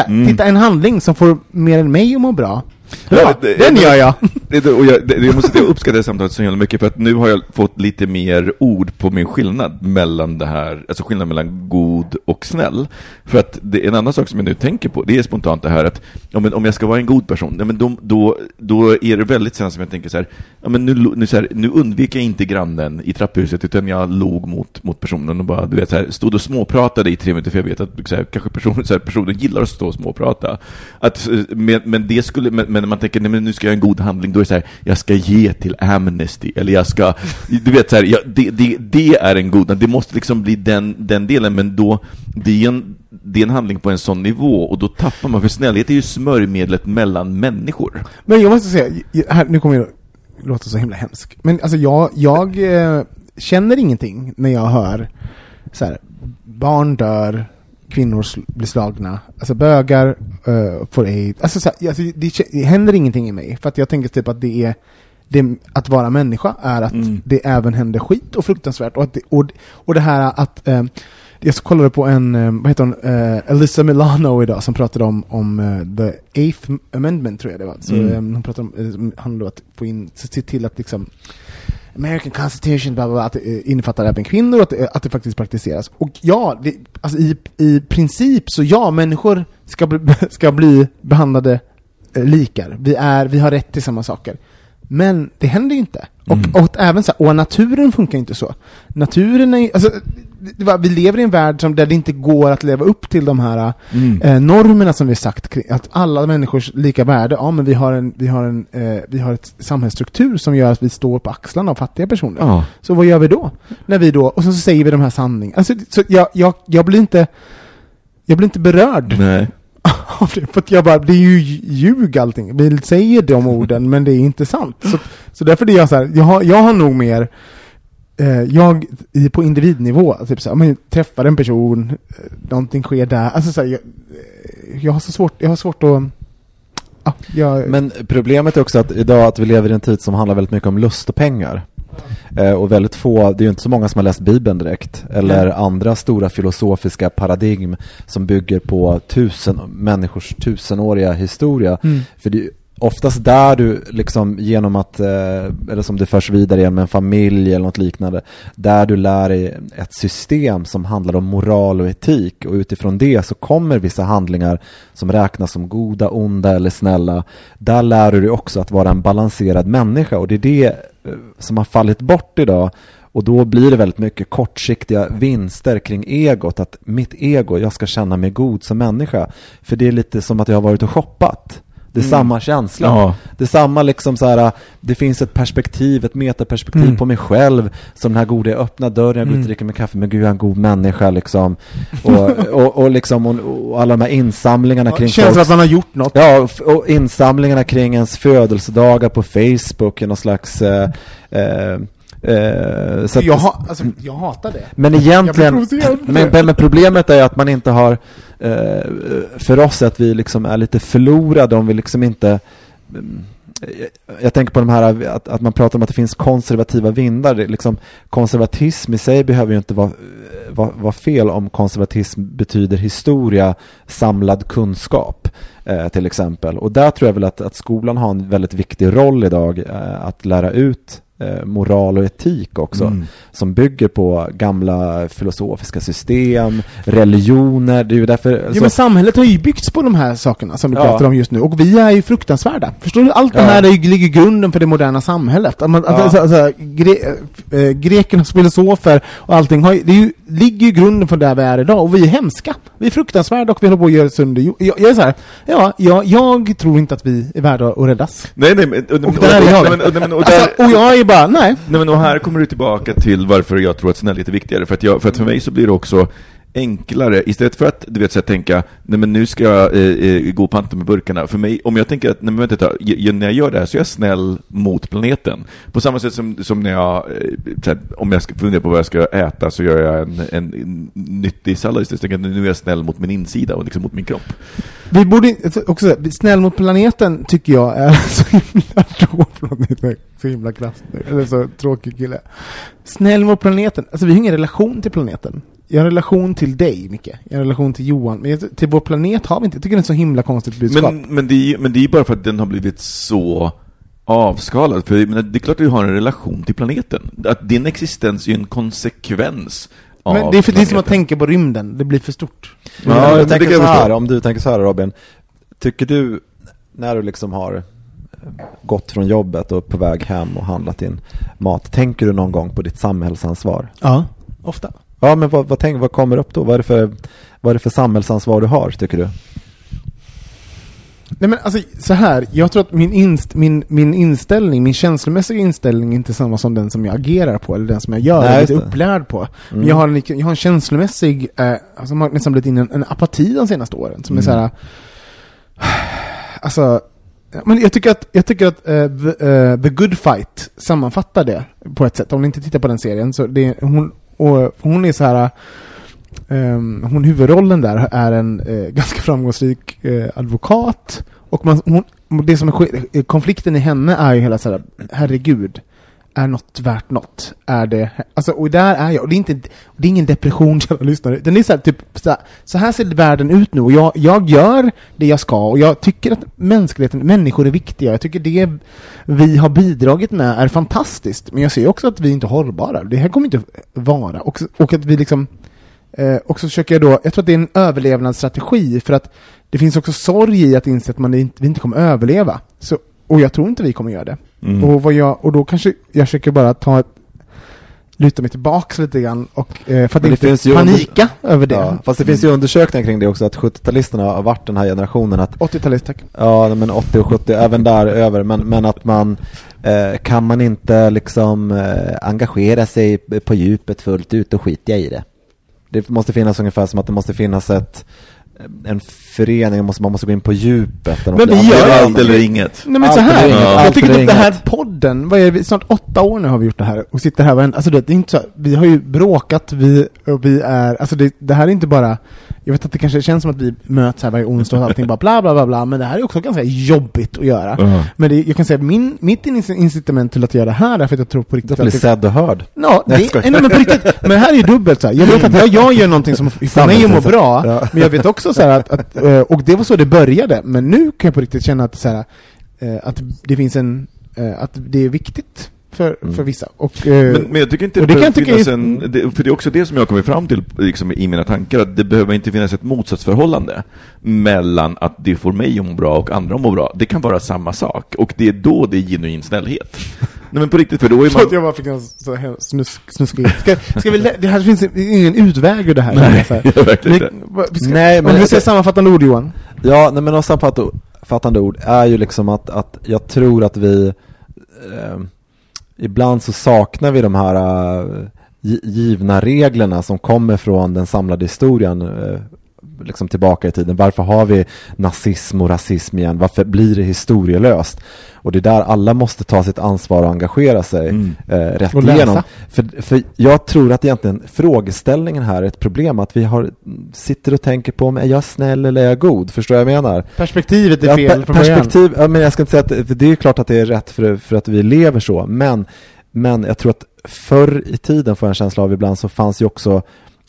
här, Mm. Titta en handling som får mer än mig att må bra. Ja, det- den gör jag! Det, och jag, det, jag måste jag uppskattar det samtalet så jävla mycket för att nu har jag fått lite mer ord på min skillnad mellan det här, alltså skillnaden mellan god och snäll. För att det är en annan sak som jag nu tänker på, det är spontant det här att ja, men om jag ska vara en god person, ja, men då, då, då är det väldigt sällan som jag tänker så här, ja, men nu, nu, så här, nu undviker jag inte grannen i trapphuset utan jag log mot, mot personen och bara, du vet, så här, stod och småpratade i tre minuter för jag vet att så här, kanske personen, så här, personen gillar att stå och småprata. Att, eh, men, men det skulle, men, men när man tänker, nej men nu ska jag göra en god handling, då är det så här, jag ska ge till Amnesty, eller jag ska, du vet så här, jag, det, det, det är en god, det måste liksom bli den, den delen, men då, det är en, det är en handling på en sån nivå, och då tappar man, för snällhet är ju smörjmedlet mellan människor. Men jag måste säga, här, nu kommer jag låta så himla hemsk. Men alltså jag, jag eh, känner ingenting när jag hör så här, barn dör, kvinnor sl- blir slagna, alltså bögar eh, får aids. Alltså, så alltså det, det händer ingenting i mig, för att jag tänker typ att det är det, att vara människa är att Mm. det även händer skit och fruktansvärt. Och, att det, och, och det här att eh, jag kollade på en, eh, vad heter hon, eh, Alyssa Milano idag som pratade om, om eh, the eighth amendment tror jag det var. Så Mm. eh, hon pratade om, som handlar om att få in, se till att liksom American Constitution, bla bla, bla, att det eh, innefattar även kvinnor och att, det- att det faktiskt praktiseras. Och ja, det, alltså i, i princip så ja, människor ska bli, ska bli behandlade eh, likar. Vi, är, vi har rätt till samma saker. Men det händer ju inte. Och, Mm. och även så här, och naturen funkar inte så. Naturen är alltså, vi lever i en värld som, där det inte går att leva upp till de här Mm. eh, normerna som vi sagt, att alla människors lika värde, ja men vi har en, vi har en, eh, vi har ett samhällsstruktur som gör att vi står på axlarna av fattiga personer. Ja. Så vad gör vi då? När vi då, och så, så säger vi de här sanningarna. Alltså, så jag, jag, jag blir inte, jag blir inte berörd Nej. för att jag bara, det är ju ljug allting. Vi säger de orden, men det är inte sant. Så, så därför är jag så här, jag har, jag har nog mer, jag i, på individnivå, typ så men träffar en person, eh, någonting sker där, alltså så jag, eh, jag har så svårt, jag har svårt att, ja, jag, Men problemet är också att idag att vi lever i en tid som handlar väldigt mycket om lust och pengar. Eh, och väldigt få, det är ju inte så många som har läst Bibeln direkt, eller andra stora filosofiska paradigm som bygger på tusen, människors tusenåriga historia. Mm. För det oftast där du liksom genom att, eh, eller som det förs vidare genom en familj eller något liknande, där du lär dig ett system som handlar om moral och etik och utifrån det så kommer vissa handlingar som räknas som goda, onda eller snälla. Där lär du dig också att vara en balanserad människa och det är det eh, som har fallit bort idag och då blir det väldigt mycket kortsiktiga vinster kring egot, att mitt ego, jag ska känna mig god som människa. För det är lite som att jag har varit och shoppat. Det är samma känsla. Ja. Det är samma liksom så här, det finns ett perspektiv, ett metaperspektiv Mm. på mig själv. Som den här goda, jag öppnar dörren, jag går ut och dricker min kaffe, men gud jag är en god människa liksom. Och, och, och liksom, och, och alla de här insamlingarna ja, kring känns folks- att man har gjort något. Ja, och insamlingarna kring ens födelsedagar på Facebook, någon slags... Eh, eh, eh, så jag, ha, alltså, jag hatar det. men egentligen, men, men problemet är att man inte har, eh, för oss att vi liksom är lite förlorade om vi liksom inte mm, jag- tänker på de här, att, att man pratar om att det finns konservativa vindar. Liksom, konservatism i sig behöver ju inte vara, vara, vara fel om konservatism betyder historia, samlad kunskap eh, till exempel. Och där tror jag väl att, att skolan har en väldigt viktig roll idag, eh, att lära ut eh, moral och etik också. Mm. Som bygger på gamla filosofiska system, religioner. Det är ju därför... Ja, så- men samhället har ju byggts på de här sakerna som du Ja. pratar om just nu, och vi är ju fruktansvärda. Förstår du? Allt det Ja. här är ju, ligger grunden för det moderna samhället. Att man, Ja. alltså, alltså, gre, äh, grekernas filosofer och allting, har, det ju, ligger ju grunden för där vi är idag, och vi är hemska. Vi är fruktansvärda och vi håller på att göra sönder jag, jag är så här, ja, jag, jag tror inte att vi är värda att räddas. Nej, nej, men... Och, Och där är jag. Nej, men, och, och, Alltså, där, och jag är bara, nej. nej, men, och här kommer du tillbaka till varför jag tror att snällhet är viktigare. För att, jag, för att för mig så blir det också enklare, istället för att du vet, så att tänka nej men nu ska jag eh, eh, gå och panta med burkarna. För mig, om jag tänker att nej, men vänta, när jag gör det här så är jag snäll mot planeten. På samma sätt som, som när jag, eh, här, om jag ska fundera på vad jag ska äta så gör jag en, en, en nyttig sallad istället. Tänker nu är jag snäll mot min insida och liksom mot min kropp. Vi borde också, snäll mot planeten tycker jag är så himla då, förlåt, det är så himla krass nu, eller så tråkig kille. Snäll mot planeten, alltså vi har ingen relation till planeten. Jag har en relation till dig, Micke. Jag har en relation till Johan. Men jag- till vår planet har vi inte. Jag tycker det är ett så himla konstigt budskap. Men, men, det är, ju- men det är bara för att den har blivit så avskalad. För jag menar, det är klart att du har en relation till planeten. Att din existens är ju en konsekvens av Men det är för det är som att planeten. tänka på rymden. Det blir för stort. Ja, men jag det tänker jag så här, om du tänker så här Robin. Tycker du, när du liksom har gått från jobbet och på väg hem och handlat din mat, tänker du någon gång på ditt samhällsansvar? Ja, ofta. Ja, men vad, vad, tänk, vad kommer upp då? Vad är, det för, vad är för samhällsansvar du har, tycker du? Nej men alltså så här, jag tror att min, inst, min, min inställning, min känslomässiga inställning är inte samma som den som jag agerar på, eller den som jag gör, Nej, är det. upplärd på. Men Mm. jag har, en, jag har en känslomässig, eh, alltså man har nästan blivit in en, en apati de senaste åren, som är så här. alltså, men jag tycker att, jag tycker att uh, the, uh, the Good Fight sammanfattar det på ett sätt. Om ni inte tittar på den serien, så det, hon, och, hon är så här Um, hon huvudrollen där är en uh, ganska framgångsrik advokat. Och man, hon, det som är konflikten i henne är ju hela så här, herregud, är något värt något? Är det, alltså, och där är jag, och det är inte, det är ingen depression kära lyssnare, den är så här, typ, så här, så här ser världen ut nu, och jag, jag gör det jag ska, och jag tycker att mänskligheten, människor är viktiga, jag tycker det vi har bidragit med är fantastiskt, men jag ser också att vi inte är hållbara, det här kommer inte vara, och, och att vi liksom Eh, och så försöker jag då, jag tror att det är en överlevnadsstrategi för att det finns också sorg i att inse att man inte, vi inte kommer överleva. Så, och jag tror inte vi kommer göra det. Mm. Och, vad jag, och då kanske jag försöker bara ta ett, luta mig tillbaks lite grann och, eh, för att inte panika över det. Ja, fast det finns ju undersökningar kring det också, att 70-talisterna har varit den här generationen att 80-talist, tack. Ja, men 80 och 70, även där över. Men, men att man, eh, kan man inte liksom eh, engagera sig på djupet fullt ut och skita i det. Det måste finnas ungefär som att det måste finnas ett, en förening, man måste, man måste gå in på djupet. Men vi gör det. allt eller inget. Nej men Allt så här, inget, jag tycker att det här podden, vad är det, snart åtta år nu har vi gjort det här och sitter här varenda, alltså det, det är inte så, vi har ju bråkat, vi, och vi är, alltså det, det här är inte bara, jag vet att det kanske känns som att vi möts här varje onsdag och allting bara bla bla bla bla, men det här är också ganska jobbigt att göra. Ja. Men det, jag kan säga, min, mitt inc- incitament till att göra det här är för att jag tror på riktigt Att bli sedd och hörd. Ja, skojar. nej, men på riktigt. Men det här är ju dubbelt så här. Jag vet att jag, jag gör någonting som får mig att må bra, Ja. men jag vet också så här att, att, eh, och det var så det började, men nu kan jag på riktigt känna att, så här, eh, att det finns en, eh, att det är viktigt för, Mm. för vissa. Och, eh, Men, men jag tycker inte det, det behöver finnas är- en, det, för det är också det som jag kommit fram till liksom, i mina tankar, att det behöver inte finnas ett motsatsförhållande mellan att det får mig att må bra och andra att må bra. Det kan vara samma sak, och det är då det är genuin snällhet. Nej men på riktigt, för då är man... jag bara fick en så här snusk, snuskig. Ska, ska vi, lä- det här finns ingen utväg ur det här. Nej, så här. verkligen inte. vi ska, Nej, men om vi jag- säger sammanfattande ord Johan. Ja, nej, men något sammanfattande ord är ju liksom att, att jag tror att vi eh, ibland så saknar vi de här äh, givna reglerna som kommer från den samlade historien äh, liksom tillbaka i tiden. Varför har vi nazism och rasism igen? Varför blir det historielöst? Och det är där alla måste ta sitt ansvar och engagera sig Mm. eh, rätt Och läsa. igenom. För, för jag tror att egentligen frågeställningen här är ett problem, att vi har, sitter och tänker på om är jag snäll eller är jag god? Förstår jag vad jag menar? Perspektivet är Ja, fel per- från början. perspektiv, ja, men jag ska inte säga att det är klart att det är rätt för, för att vi lever så, men, men jag tror att förr i tiden får jag en känsla av ibland så fanns ju också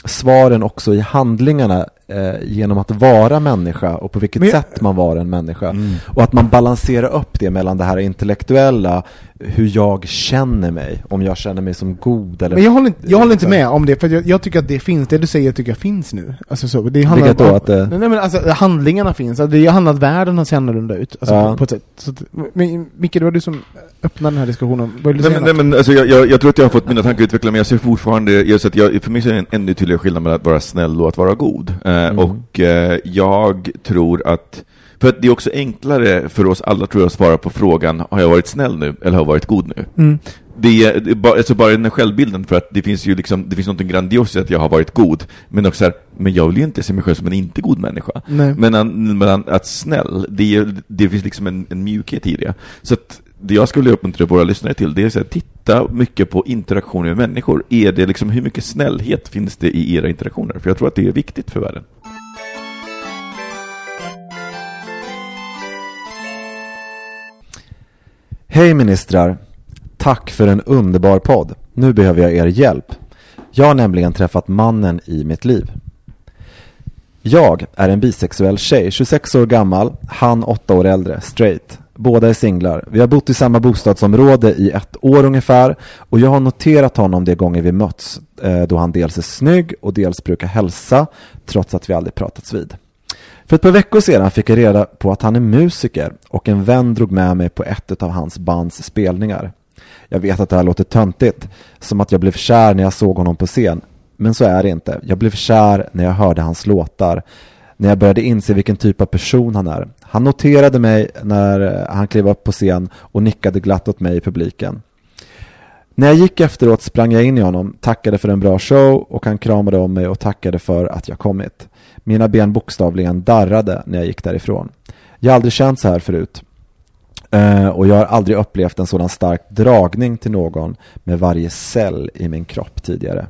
svaren också i handlingarna eh, genom att vara människa och på vilket jag- sätt man var en människa. Och att man balanserar upp det mellan det här intellektuella, hur jag känner mig, om jag känner mig som god eller Men jag håller inte, jag håller inte med om det, för jag, jag tycker att det finns, det du säger tycker jag finns nu. Alltså så, det handlar Vilket då? om, Att det- Nej men alltså handlingarna finns, alltså, det handlar om att världen ser annorlunda ut. Alltså, Ja. på, ett sätt. Så att, men, Micke, det var du som öppnade den här diskussionen. Vill du Nej, men, nej, men alltså, jag, jag, jag tror att jag har fått mina tankar utvecklade, men jag ser fortfarande, jag, så att jag, för mig är det en ännu tydligare skillnad mellan att vara snäll och att vara god. Eh, Och eh, jag tror att, för att det är också enklare för oss alla tror jag att svara på frågan, har jag varit snäll nu eller har jag varit god nu? Mm. Det är, det är bara, alltså bara den här självbilden, för att det finns ju liksom, det finns något grandios i att jag har varit god, men också här, men jag vill ju inte se mig själv som en inte god människa. Nej. Men, men att snäll, det, är, det finns liksom en, en mjukhet i det. Så att det jag skulle uppmuntra våra lyssnare till, det är att titta mycket på interaktioner med människor. Är det liksom, hur mycket snällhet finns det i era interaktioner? För jag tror att det är viktigt för världen. Hej ministrar! Tack för en underbar podd. Nu behöver jag er hjälp. Jag har nämligen träffat mannen i mitt liv. Jag är en bisexuell tjej, 26 år gammal, han 8 år äldre, straight. Båda är singlar. Vi har bott i samma bostadsområde i ett år ungefär och jag har noterat honom de gånger vi mötts eh, då han dels är snygg och dels brukar hälsa trots att vi aldrig pratats vid. För ett par veckor sedan fick jag reda på att han är musiker och en vän drog med mig på ett av hans bands spelningar. Jag vet att det här låter töntigt, som att jag blev kär när jag såg honom på scen. Men så är det inte. Jag blev kär när jag hörde hans låtar, när jag började inse vilken typ av person han är. Han noterade mig när eh, han klev upp på scen och nickade glatt åt mig i publiken. När jag gick efteråt sprang jag in i honom, tackade för en bra show och han kramade om mig och tackade för att jag kommit. Mina ben bokstavligen darrade när jag gick därifrån. Jag har aldrig känt så här förut. Eh, och jag har aldrig upplevt en sådan stark dragning till någon med varje cell i min kropp tidigare.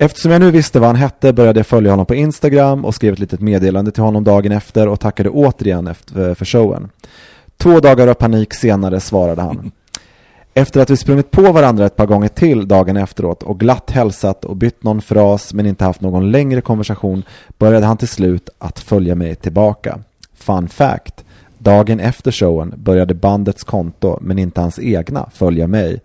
Eftersom jag nu visste vad han hette började jag följa honom på Instagram och skrev ett litet meddelande till honom dagen efter och tackade återigen efter, för showen. Två dagar av panik senare svarade han. Efter att vi sprungit på varandra ett par gånger till dagen efteråt och glatt hälsat och bytt någon fras men inte haft någon längre konversation började han till slut att följa mig tillbaka. Fun fact. Dagen efter showen började bandets konto, men inte hans egna, följa mig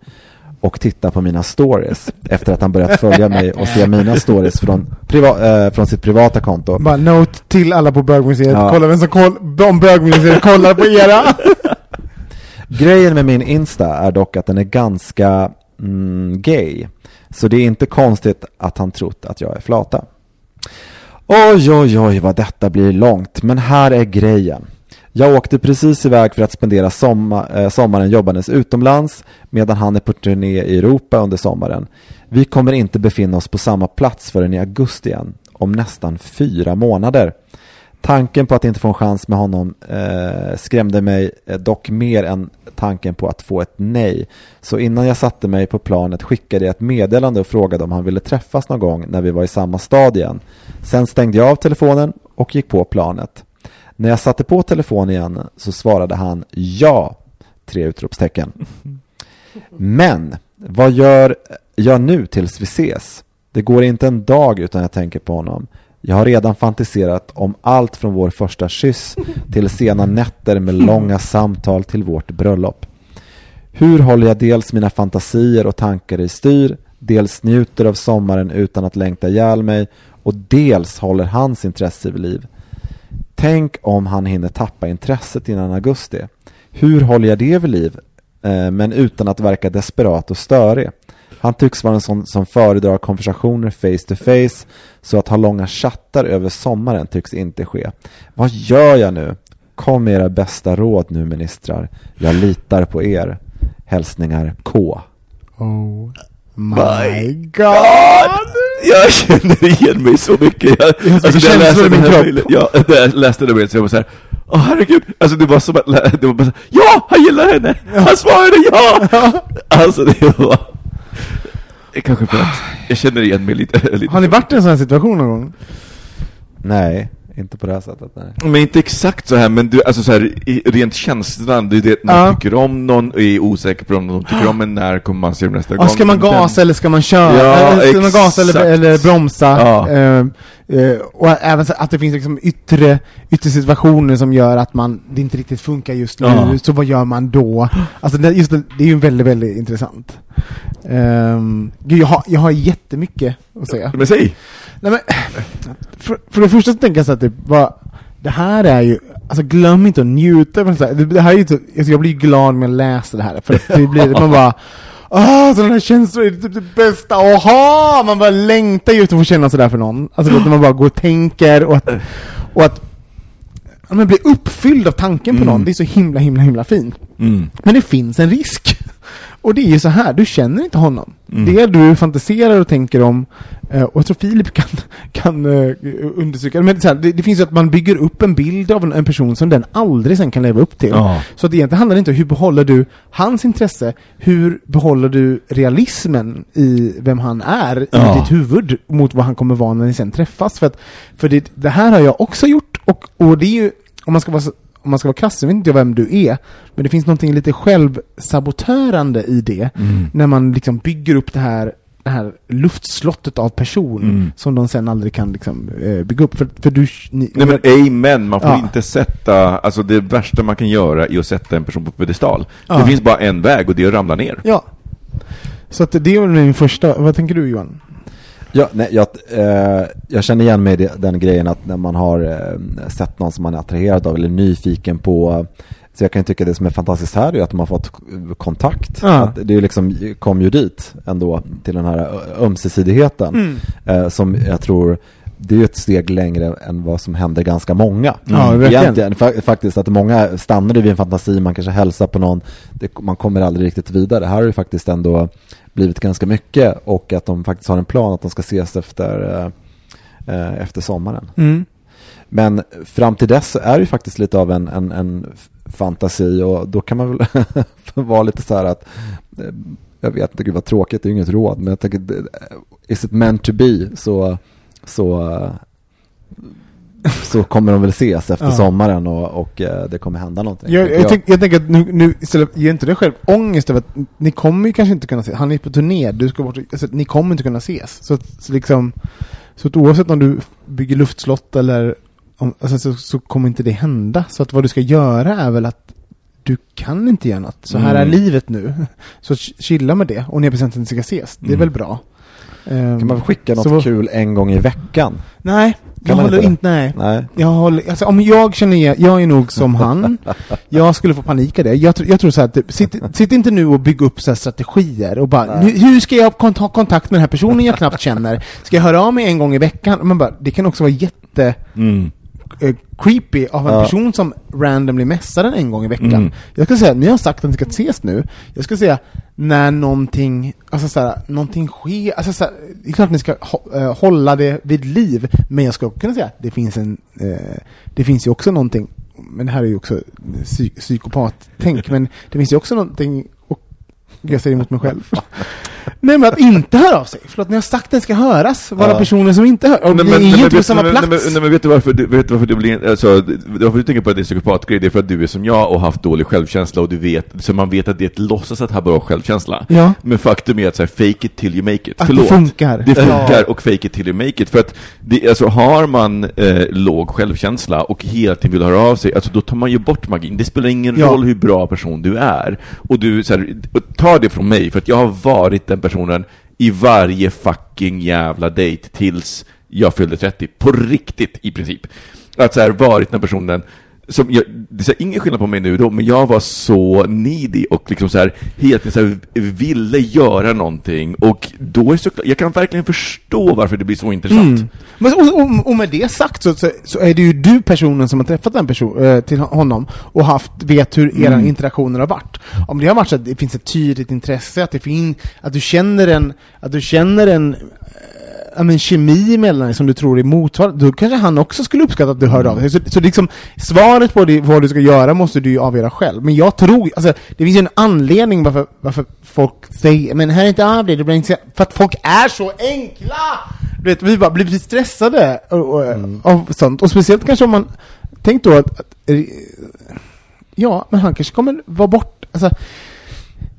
och titta på mina stories efter att han börjat följa mig och se mina stories från, priva- eh, från sitt privata konto. Bara note till alla på bögmuseet, Ja. kolla vem som koll, bögmuseet kollar på era! Grejen med min Insta är dock att den är ganska mm, gay. Så det är inte konstigt att han trott att jag är flata. Oj, oj, oj vad detta blir långt, men här är grejen. Jag åkte precis iväg för att spendera sommar, eh, sommaren jobbandes utomlands medan han är på turné i Europa under sommaren. Vi kommer inte befinna oss på samma plats förrän i augusti igen, om nästan fyra månader. Tanken på att inte få en chans med honom eh, skrämde mig eh, dock mer än tanken på att få ett nej. Så innan jag satte mig på planet skickade jag ett meddelande och frågade om han ville träffas någon gång när vi var i samma stad igen. Sen stängde jag av telefonen och gick på planet. När jag satte på telefonen igen så svarade han ja, tre utropstecken. Men vad gör jag nu tills vi ses? Det går inte en dag utan jag tänker på honom. Jag har redan fantiserat om allt från vår första kyss till sena nätter med långa samtal till vårt bröllop. Hur håller jag dels mina fantasier och tankar i styr, dels njuter av sommaren utan att längta ihjäl mig och dels håller hans intresse vid liv. Tänk om han hinner tappa intresset innan augusti. Hur håller jag det vid liv? Eh, men utan att verka desperat och störig. Han tycks vara en sån som föredrar konversationer face to face så att ha långa chattar över sommaren tycks inte ske. Vad gör jag nu? Kom med era bästa råd nu ministrar. Jag litar på er. Hälsningar K. Oh my god! Jag känner igen mig så mycket. Jag, Jag har så mycket när jag läste den min här kropp. ja, när jag läste det mejlet så jag var så här, åh herregud, alltså det var som att, det var bara så, ja, han gillar henne! Han svarade ja! Alltså det var, kanske för att jag känner igen mig lite. lite Har ni varit i en sån här situation någon gång? Nej, inte på det här sättet. Nej. Men inte exakt så här, men du, alltså så här, i- rent känslan, det är det man Ja. tycker om någon och är osäker på om de tycker om en, när kommer man se dem nästa gång? Ja, ska man gasa eller ska man köra? Ja, eller ska man gasa eller, eller bromsa? Ja. Eh, eh, och även så att det finns liksom yttre, yttre situationer som gör att man, det inte riktigt funkar just nu, Ja. så vad gör man då? Alltså det, just det, det är ju väldigt, väldigt intressant. Um, gud, jag har, jag har jättemycket att säga. Men säg! Nej, men, för, för det första så tänker jag så att det, vad, det här är ju, alltså glöm inte att njuta. Här, det, det här är ju så, alltså jag blir glad när jag läser det här, för att det blir, man bara Ah, sådana här känslor är typ det bästa, aha! Man bara längtar ju efter att få känna sådär för någon. Alltså när man bara går och tänker och att, och att man blir uppfylld av tanken på Mm. någon, det är så himla himla himla fint. Mm. Men det finns en risk. Och det är ju så här, du känner inte honom. Mm. Det du fantiserar och tänker om, eh, och jag tror Filip kan, kan eh, understryka men så här, det, det finns ju att man bygger upp en bild av en, en person som den aldrig sen kan leva upp till. Ja. Så att egentligen handlar det inte om hur behåller du hans intresse, hur behåller du realismen i vem han är i Ja. ditt huvud mot vad han kommer vara när ni sen träffas. För, att, för det, det här har jag också gjort, och, och det är ju, om man ska vara så- om man ska vara krass, jag vet inte vem du är, men det finns någonting lite självsabotörande i det, Mm. när man liksom bygger upp det här, det här luftslottet av person Mm. som de sen aldrig kan liksom, eh, bygga upp. För, för du, ni, Nej men amen, man får Ja. inte sätta, alltså det värsta man kan göra är att sätta en person på pedestal. Ja. Det finns bara en väg och det är att ramla ner. Ja. Så att det är min första, vad tänker du Johan? Ja, nej, jag, eh, jag känner igen mig i den grejen att när man har eh, sett någon som man är attraherad av eller nyfiken på så jag kan ju tycka det som är fantastiskt här är ju att de har fått kontakt. Ja. Att det ju liksom, kom ju dit ändå till den här ömsesidigheten. Mm. Eh, som jag tror, det är ju ett steg längre än vad som händer ganska många. Ja. Egentligen, fa- faktiskt att många stannar vid en fantasi, man kanske hälsar på någon, det, man kommer aldrig riktigt vidare. Här har det faktiskt ändå blivit ganska mycket och att de faktiskt har en plan att de ska ses efter, eh, eh, efter sommaren. Mm. Men fram till dess är det ju faktiskt lite av en, en, en fantasi och då kan man väl vara lite så här att eh, jag vet inte, gud vad tråkigt, det är ju inget råd, men jag tänker, is it meant to be så, så, så kommer de väl ses efter Ja. sommaren och, och eh, det kommer hända någonting. Jag, jag, tänk, jag tänker att nu, nu istället, ge inte dig själv ångest över att ni kommer ju kanske inte kunna ses. Han är på turné, du ska bort, alltså, ni kommer inte kunna ses. Så, så liksom, så att oavsett om du bygger luftslott eller om, alltså, så, så kommer inte det hända. Så att vad du ska göra är väl att du kan inte göra något. Så här Mm. är livet nu. Så ch- chilla med det och ni har bestämt att ni ska ses. Det är Mm. väl bra. Ehm, Kan man skicka något så kul en gång i veckan? Nej, Kan man håller inte inte, nej. Nej. Jag håller, alltså, om jag känner igen, jag är nog som han, jag skulle få panik av det. Jag, jag tror så här, det- sitt, sitt inte nu och bygg upp så strategier och bara, nu, hur ska jag kont- ha kontakt med den här personen jag knappt känner? Ska jag höra av mig en gång i veckan? Men bara, det kan också vara jätte Mm. Eh, creepy av en Ja. person som randomly messar den en gång i veckan. Mm. Jag ska säga, ni har sagt att ni ska ses nu. Jag ska säga när någonting, alltså så här, någonting sker, alltså så här, det är klart att ni ska eh, hålla det vid liv, men jag ska också kunna säga, det finns en, eh, det finns ju också någonting, men det här är ju också psy psykopat-tänk, men det finns ju också någonting, och jag säger emot mig själv. Nej men att inte höra av sig, förlåt, ni har sagt att det ska höras, vara Ja. personer som inte hör, och Nej, ni men- är nej, ju inte på samma nej, plats. Nej, nej, men vet du varför du, vet du varför du blir, alltså, varför du tänker på att det är psykopatgrej? Det är för att du är som jag och har haft dålig självkänsla och du vet, så man vet att det är ett låtsas att ha bra självkänsla. Ja. Men faktum är att så här, fake it till you make it. Att Förlåt. det funkar. Det funkar Ja. och fake it till you make it. För att det, alltså, har man eh, låg självkänsla och hela tiden vill höra av sig, alltså, då tar man ju bort magin. Det spelar ingen Ja. roll hur bra person du är. Och du, så här, ta det från mig, för att jag har varit den personen i varje fucking jävla date tills jag fyllde 30. På riktigt, i princip. Att så här, varit den personen som jag, det är ingen skillnad på mig nu då, men jag var så needy och liksom så här, helt så här, ville göra någonting och då är så, jag kan verkligen förstå varför det blir så intressant. Mm. Men, och, och, och med det sagt så, så, så är det ju du personen som har träffat den person, eh, till honom och haft, vet hur era Mm. interaktioner har varit. Om det har varit så att det finns ett tydligt intresse, att, det fin, att du känner en, att du känner en men kemi mellan som du tror är motsvarande, då kanske han också skulle uppskatta att du hörde av dig. Så, så liksom, svaret på det, vad du ska göra måste du ju avgöra själv. Men jag tror, alltså, det finns ju en anledning varför, varför folk säger men hör inte av dig, det blir inte så-" För att folk är så enkla! Du vet, vi bara blir stressade och, och, Mm. av sånt. Och speciellt kanske om man, tänk då att, att ja, men han kanske kommer vara bort, alltså,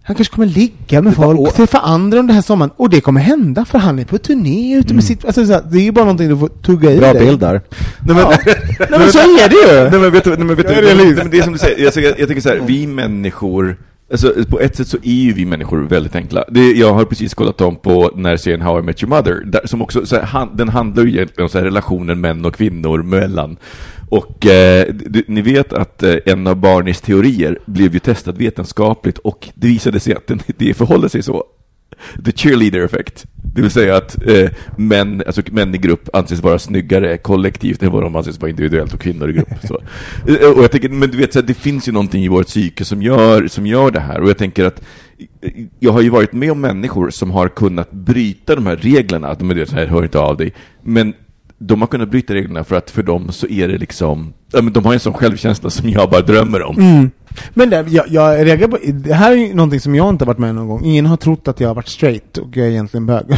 han kanske kommer ligga med Det bara- folk, träffa andra under den här sommaren, och det kommer hända för han är på turné ute med sitt, alltså, här, det är ju bara någonting du får tugga i Mm. Bra dig. bild där. Nej, men, Ja. Nej men så är det ju! Nej men vet du, nej, men vet du Jag nej, men- det är som du säger, alltså, jag, jag tänker så här, vi människor, alltså på ett sätt så är ju vi människor väldigt enkla. Det, jag har precis kollat om på när serien How I Met Your Mother, där, som också, så här, han, den handlar ju egentligen om så här, relationen män och kvinnor mellan. Och eh, d- ni vet att eh, en av Barneys teorier blev ju testad vetenskapligt och det visade sig att den, det förhåller sig så. The cheerleader effect. Det vill säga att eh, män, alltså män i grupp anses vara snyggare kollektivt än vad de anses vara individuellt och kvinnor i grupp. Så. Eh, Och jag tänker, men du vet, så här, det finns ju någonting i vårt psyke som gör, som gör det här. Och jag tänker att eh, jag har ju varit med om människor som har kunnat bryta de här reglerna, att de är det så här, hör inte av dig. Men de har kunnat bryta reglerna för att för dem så är det liksom, de har en sån självkänsla som jag bara drömmer om. Mm. Men det, jag, jag reagerar på, det här är ju någonting som jag inte har varit med någon gång. Ingen har trott att jag har varit straight och jag är egentligen bög.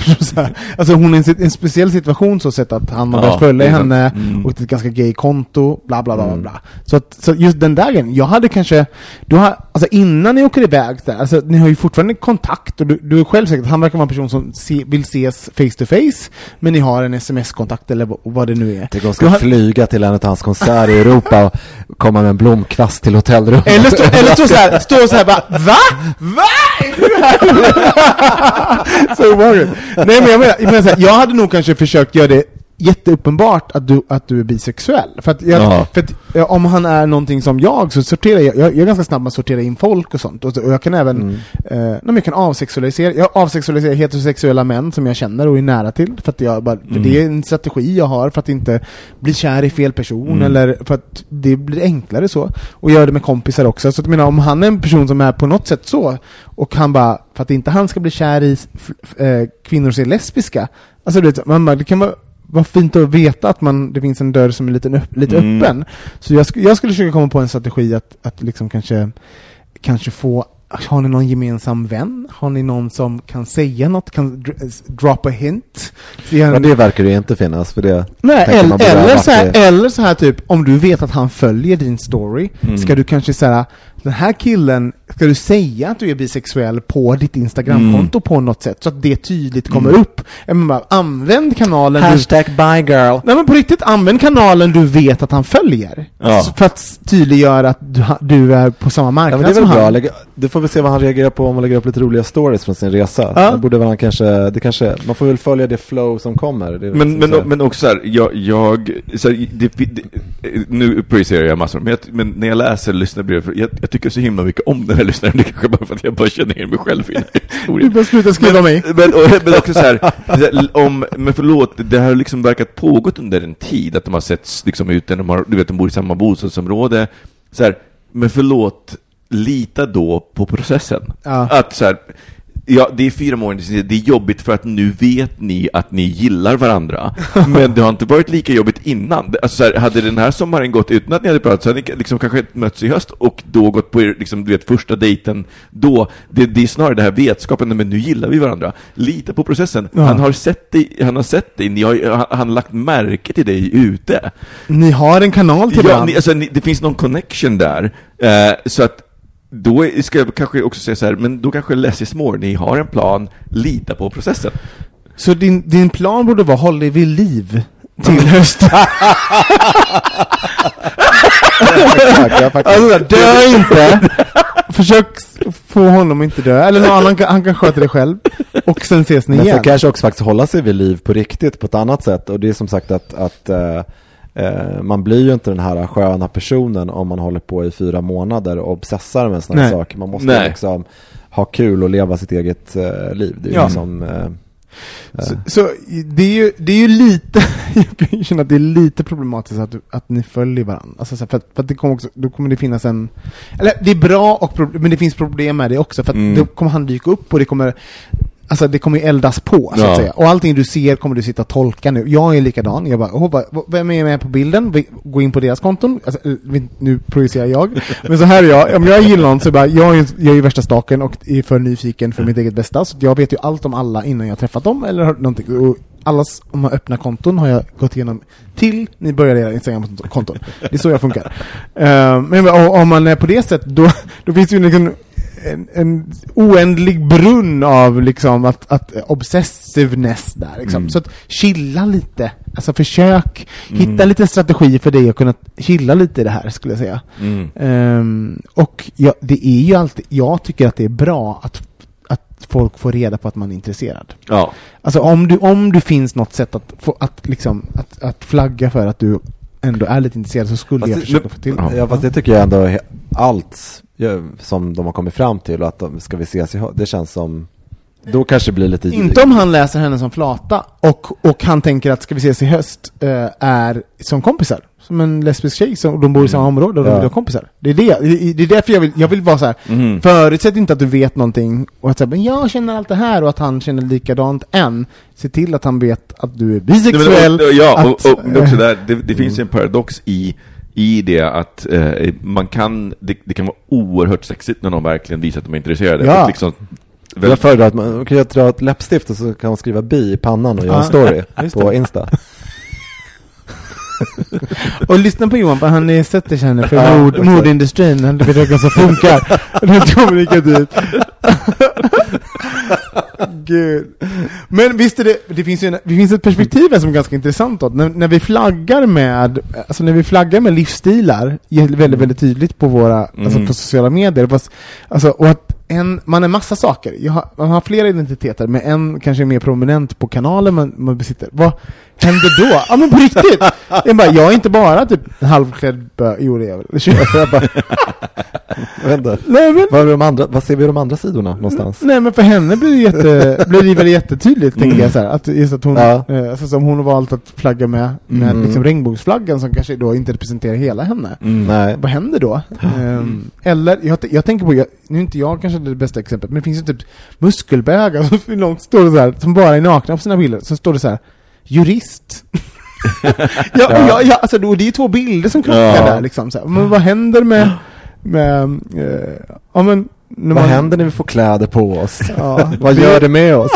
Alltså hon är i en, en speciell situation så sett att han har Ja, börjat följa henne Mm. och ett ganska gay konto, bla bla bla bla, bla. Så, att, så just den grejen, jag hade kanske, du har, alltså innan ni åker iväg där, alltså ni har ju fortfarande kontakt och du, du är själv säkert, han verkar vara en person som se, vill ses face to face, men ni har en sms-kontakt eller vad, det nu är. Tänk om ska har- flyga till en av hans konserter i Europa och komma med en blomkvast till hotellrummet. Eller stå, eller stå såhär, stå såhär bara VA? VA? Är du här?" så obehagligt. Nej men jag menar, jag, menar så här, jag hade nog kanske försökt göra det jätteuppenbart att du, att du är bisexuell. För att, jag, Ja. för att om han är någonting som jag så sorterar jag, jag, jag är ganska snabb med att sortera in folk och sånt. Och, och jag kan även, Mm. eh, jag kan avsexualisera, jag avsexualiserar heterosexuella män som jag känner och är nära till. För att jag bara, Mm. det är en strategi jag har för att inte bli kär i fel person Mm. eller för att det blir enklare så. Och göra det med kompisar också. Så att, jag menar, om han är en person som är på något sätt så, och han bara, för att inte han ska bli kär i eh, kvinnor som är lesbiska, alltså du vet, man bara, det kan vara vara fint att veta att man, det finns en dörr som är lite, lite Mm. öppen. Så jag, sk- jag skulle försöka komma på en strategi att, att liksom kanske, kanske få har ni någon gemensam vän? Har ni någon som kan säga något? Kan dr- drop a hint? Men det verkar ju inte finnas för det. Nej, eller, eller, så här, eller så här typ, om du vet att han följer din story, Mm. ska du kanske säga den här killen, ska du säga att du är bisexuell på ditt Instagramkonto på något sätt, så att det tydligt kommer upp? Jag menar bara, använd kanalen du... Hashtag bye girl. Nej men på riktigt, använd kanalen du vet att han följer. Ja. Så För att tydliggöra att du, du är på samma Ja, marknad men det är väl som bra. han. Lägga, du får väl se vad han reagerar på om man lägger upp lite roliga stories från sin resa. Ja. Det borde väl han kanske, det kanske, man får väl följa det flow som kommer. Men, liksom men, men också så här, jag, jag så här, det, det, nu projicerar jag massor, men, jag, men när jag läser lyssnarbrev, för jag, jag tycker så himla mycket om den här lyssnaren, det kanske bara för att jag bara känner igen mig själv i den här Du bara sluta skriva mig. Men, och, men också så här, så här, om, men förlåt, det har liksom verkat pågått under en tid, att de har setts liksom ute, de har, du vet, de bor i samma bostadsområde, så här, men förlåt, lita då på processen. Ja. Att så här, Ja, det är fyra månader det är jobbigt för att nu vet ni att ni gillar varandra. Men det har inte varit lika jobbigt innan. Alltså, så här, hade den här sommaren gått utan att ni hade pratat så hade ni liksom kanske mötts i höst och då gått på er, liksom, du vet, första dejten då. Det, det är snarare det här vetskapen, men nu gillar vi varandra. Lita på processen. Ja. Han har sett dig, han har sett dig, ni har, han, han har lagt märke till dig ute. Ni har en kanal till Ja, varandra. ni, alltså, ni, det finns någon connection där. Eh, så att då är- ska jag kanske också säga så här, men då kanske less is more. Ni har en plan, lita på processen. Så din, din plan borde vara håll dig vid liv till hösten. Alltså, dö inte! Försök få honom att inte dö, eller någon annan kan, han kan sköta det själv. Och sen ses ni Men igen. för kanske också faktiskt hålla sig vid liv på riktigt på ett annat sätt. Och det är som sagt att, att eh, eh, man blir ju inte den här sköna personen om man håller på i fyra månader och obsessar med sådana här Nej. saker. Man måste Nej. liksom ha kul och leva sitt eget eh, liv. Det är Ja. liksom, eh, eh, Så, så det, är ju, det är ju lite, jag kan ju känna att det är lite problematiskt att, att ni följer varandra. Alltså för, att, för att det kommer också, då kommer det finnas en, eller det är bra, och, men det finns problem med det också, för att Mm. då kommer han dyka upp och det kommer Alltså det kommer ju eldas på, så Ja. att säga. Och allting du ser kommer du sitta och tolka nu. Jag är likadan. Jag bara, oh, vad- vem är med på bilden? Vi- Gå in på deras konton. Alltså, eh, nu projicerar jag. Men så här är jag. Om jag gillar någon så bara, jag är, jag är ju värsta staken och är för nyfiken för mitt eget bästa. Så jag vet ju allt om alla innan jag träffat dem eller har någonting. Och alla som har öppna konton har jag gått igenom till ni börjar era Instagram-konton. Det är så jag funkar. Eh, men om om man är på det sättet, då, då finns det ju liksom en, en oändlig brunn av liksom att, att obsessiveness där liksom. Mm. Så att chilla lite, alltså försök hitta lite strategi för dig att kunna chilla lite i det här skulle jag säga. Mm. Ehm, och ja, det är ju alltid, jag tycker att det är bra att, att folk får reda på att man är intresserad. Ja. Alltså om du, om det finns något sätt att, få, att, liksom, att, att flagga för att du ändå är lite intresserad så skulle Fast jag det- försöka få till Ja. det. Ja fast det tycker jag ändå allt som de har kommit fram till och att de ska vi ses i det känns som då kanske det blir lite Inte om han läser henne som flata och, och han tänker att ska vi ses i höst eh, är som kompisar. Som en lesbisk tjej, som, de bor i samma område och de vill vara kompisar. Det är, det, det det är därför jag vill, jag vill vara så här. Mhm. Förutsätt inte att du vet någonting och att säga, men jag känner allt det här och att han känner likadant än. Se till att han vet att du är Nej, bisexuell. och, ja, att, och, och också där, det, det finns ju en paradox i, i det att eh, man kan, det, det kan vara oerhört sexigt när någon verkligen visar att de är intresserade. Ja. Och liksom, Jag väldigt, föredrar att man man kan dra ett läppstift och så kan man skriva bi i pannan och göra Ja, en story på. Insta. Och lyssna på Johan, för han är sätter för Ja, mord, mordindustrin, han vet vad som funkar. Rent kommunikativt. Gud. Men visst är det, det finns ju en, det finns ett perspektiv här som är ganska intressant då. När, när vi flaggar med, alltså när vi flaggar med livsstilar, väldigt, väldigt tydligt på våra, alltså Mm. på sociala medier. Fast, alltså, och att en, man är massa saker. Har, man har flera identiteter, men en kanske är mer prominent på kanalen man, man besitter. Vad händer då? Ja men på riktigt! Jag, bara, jag är inte bara typ en halvklädd bö... Jo det är jag väl. Inte. Nej men, Vad, är de andra, vad ser vi de andra sidorna någonstans? nej men för henne blir det, jätte, blir det väl jättetydligt, tänker jag så här, att just att hon, Ja. eh, alltså, som hon har valt att flagga med, med Mm. liksom regnbågsflaggan som kanske då inte representerar hela henne. mm. Nej. Vad händer då? Ehm, eller, jag, jag tänker på, jag, nu är inte jag kanske det bästa exemplet, men det finns ju typ muskelbögar som långt står det så här, som bara är nakna på sina bilder, så står det så här jurist. ja, ja. Ja, ja, alltså, det är ju två bilder som krockar Ja. där liksom. Så här. Men vad händer med, med eh, ja men, Vad händer när vi får kläder på oss? Ja, Vad gör det med oss?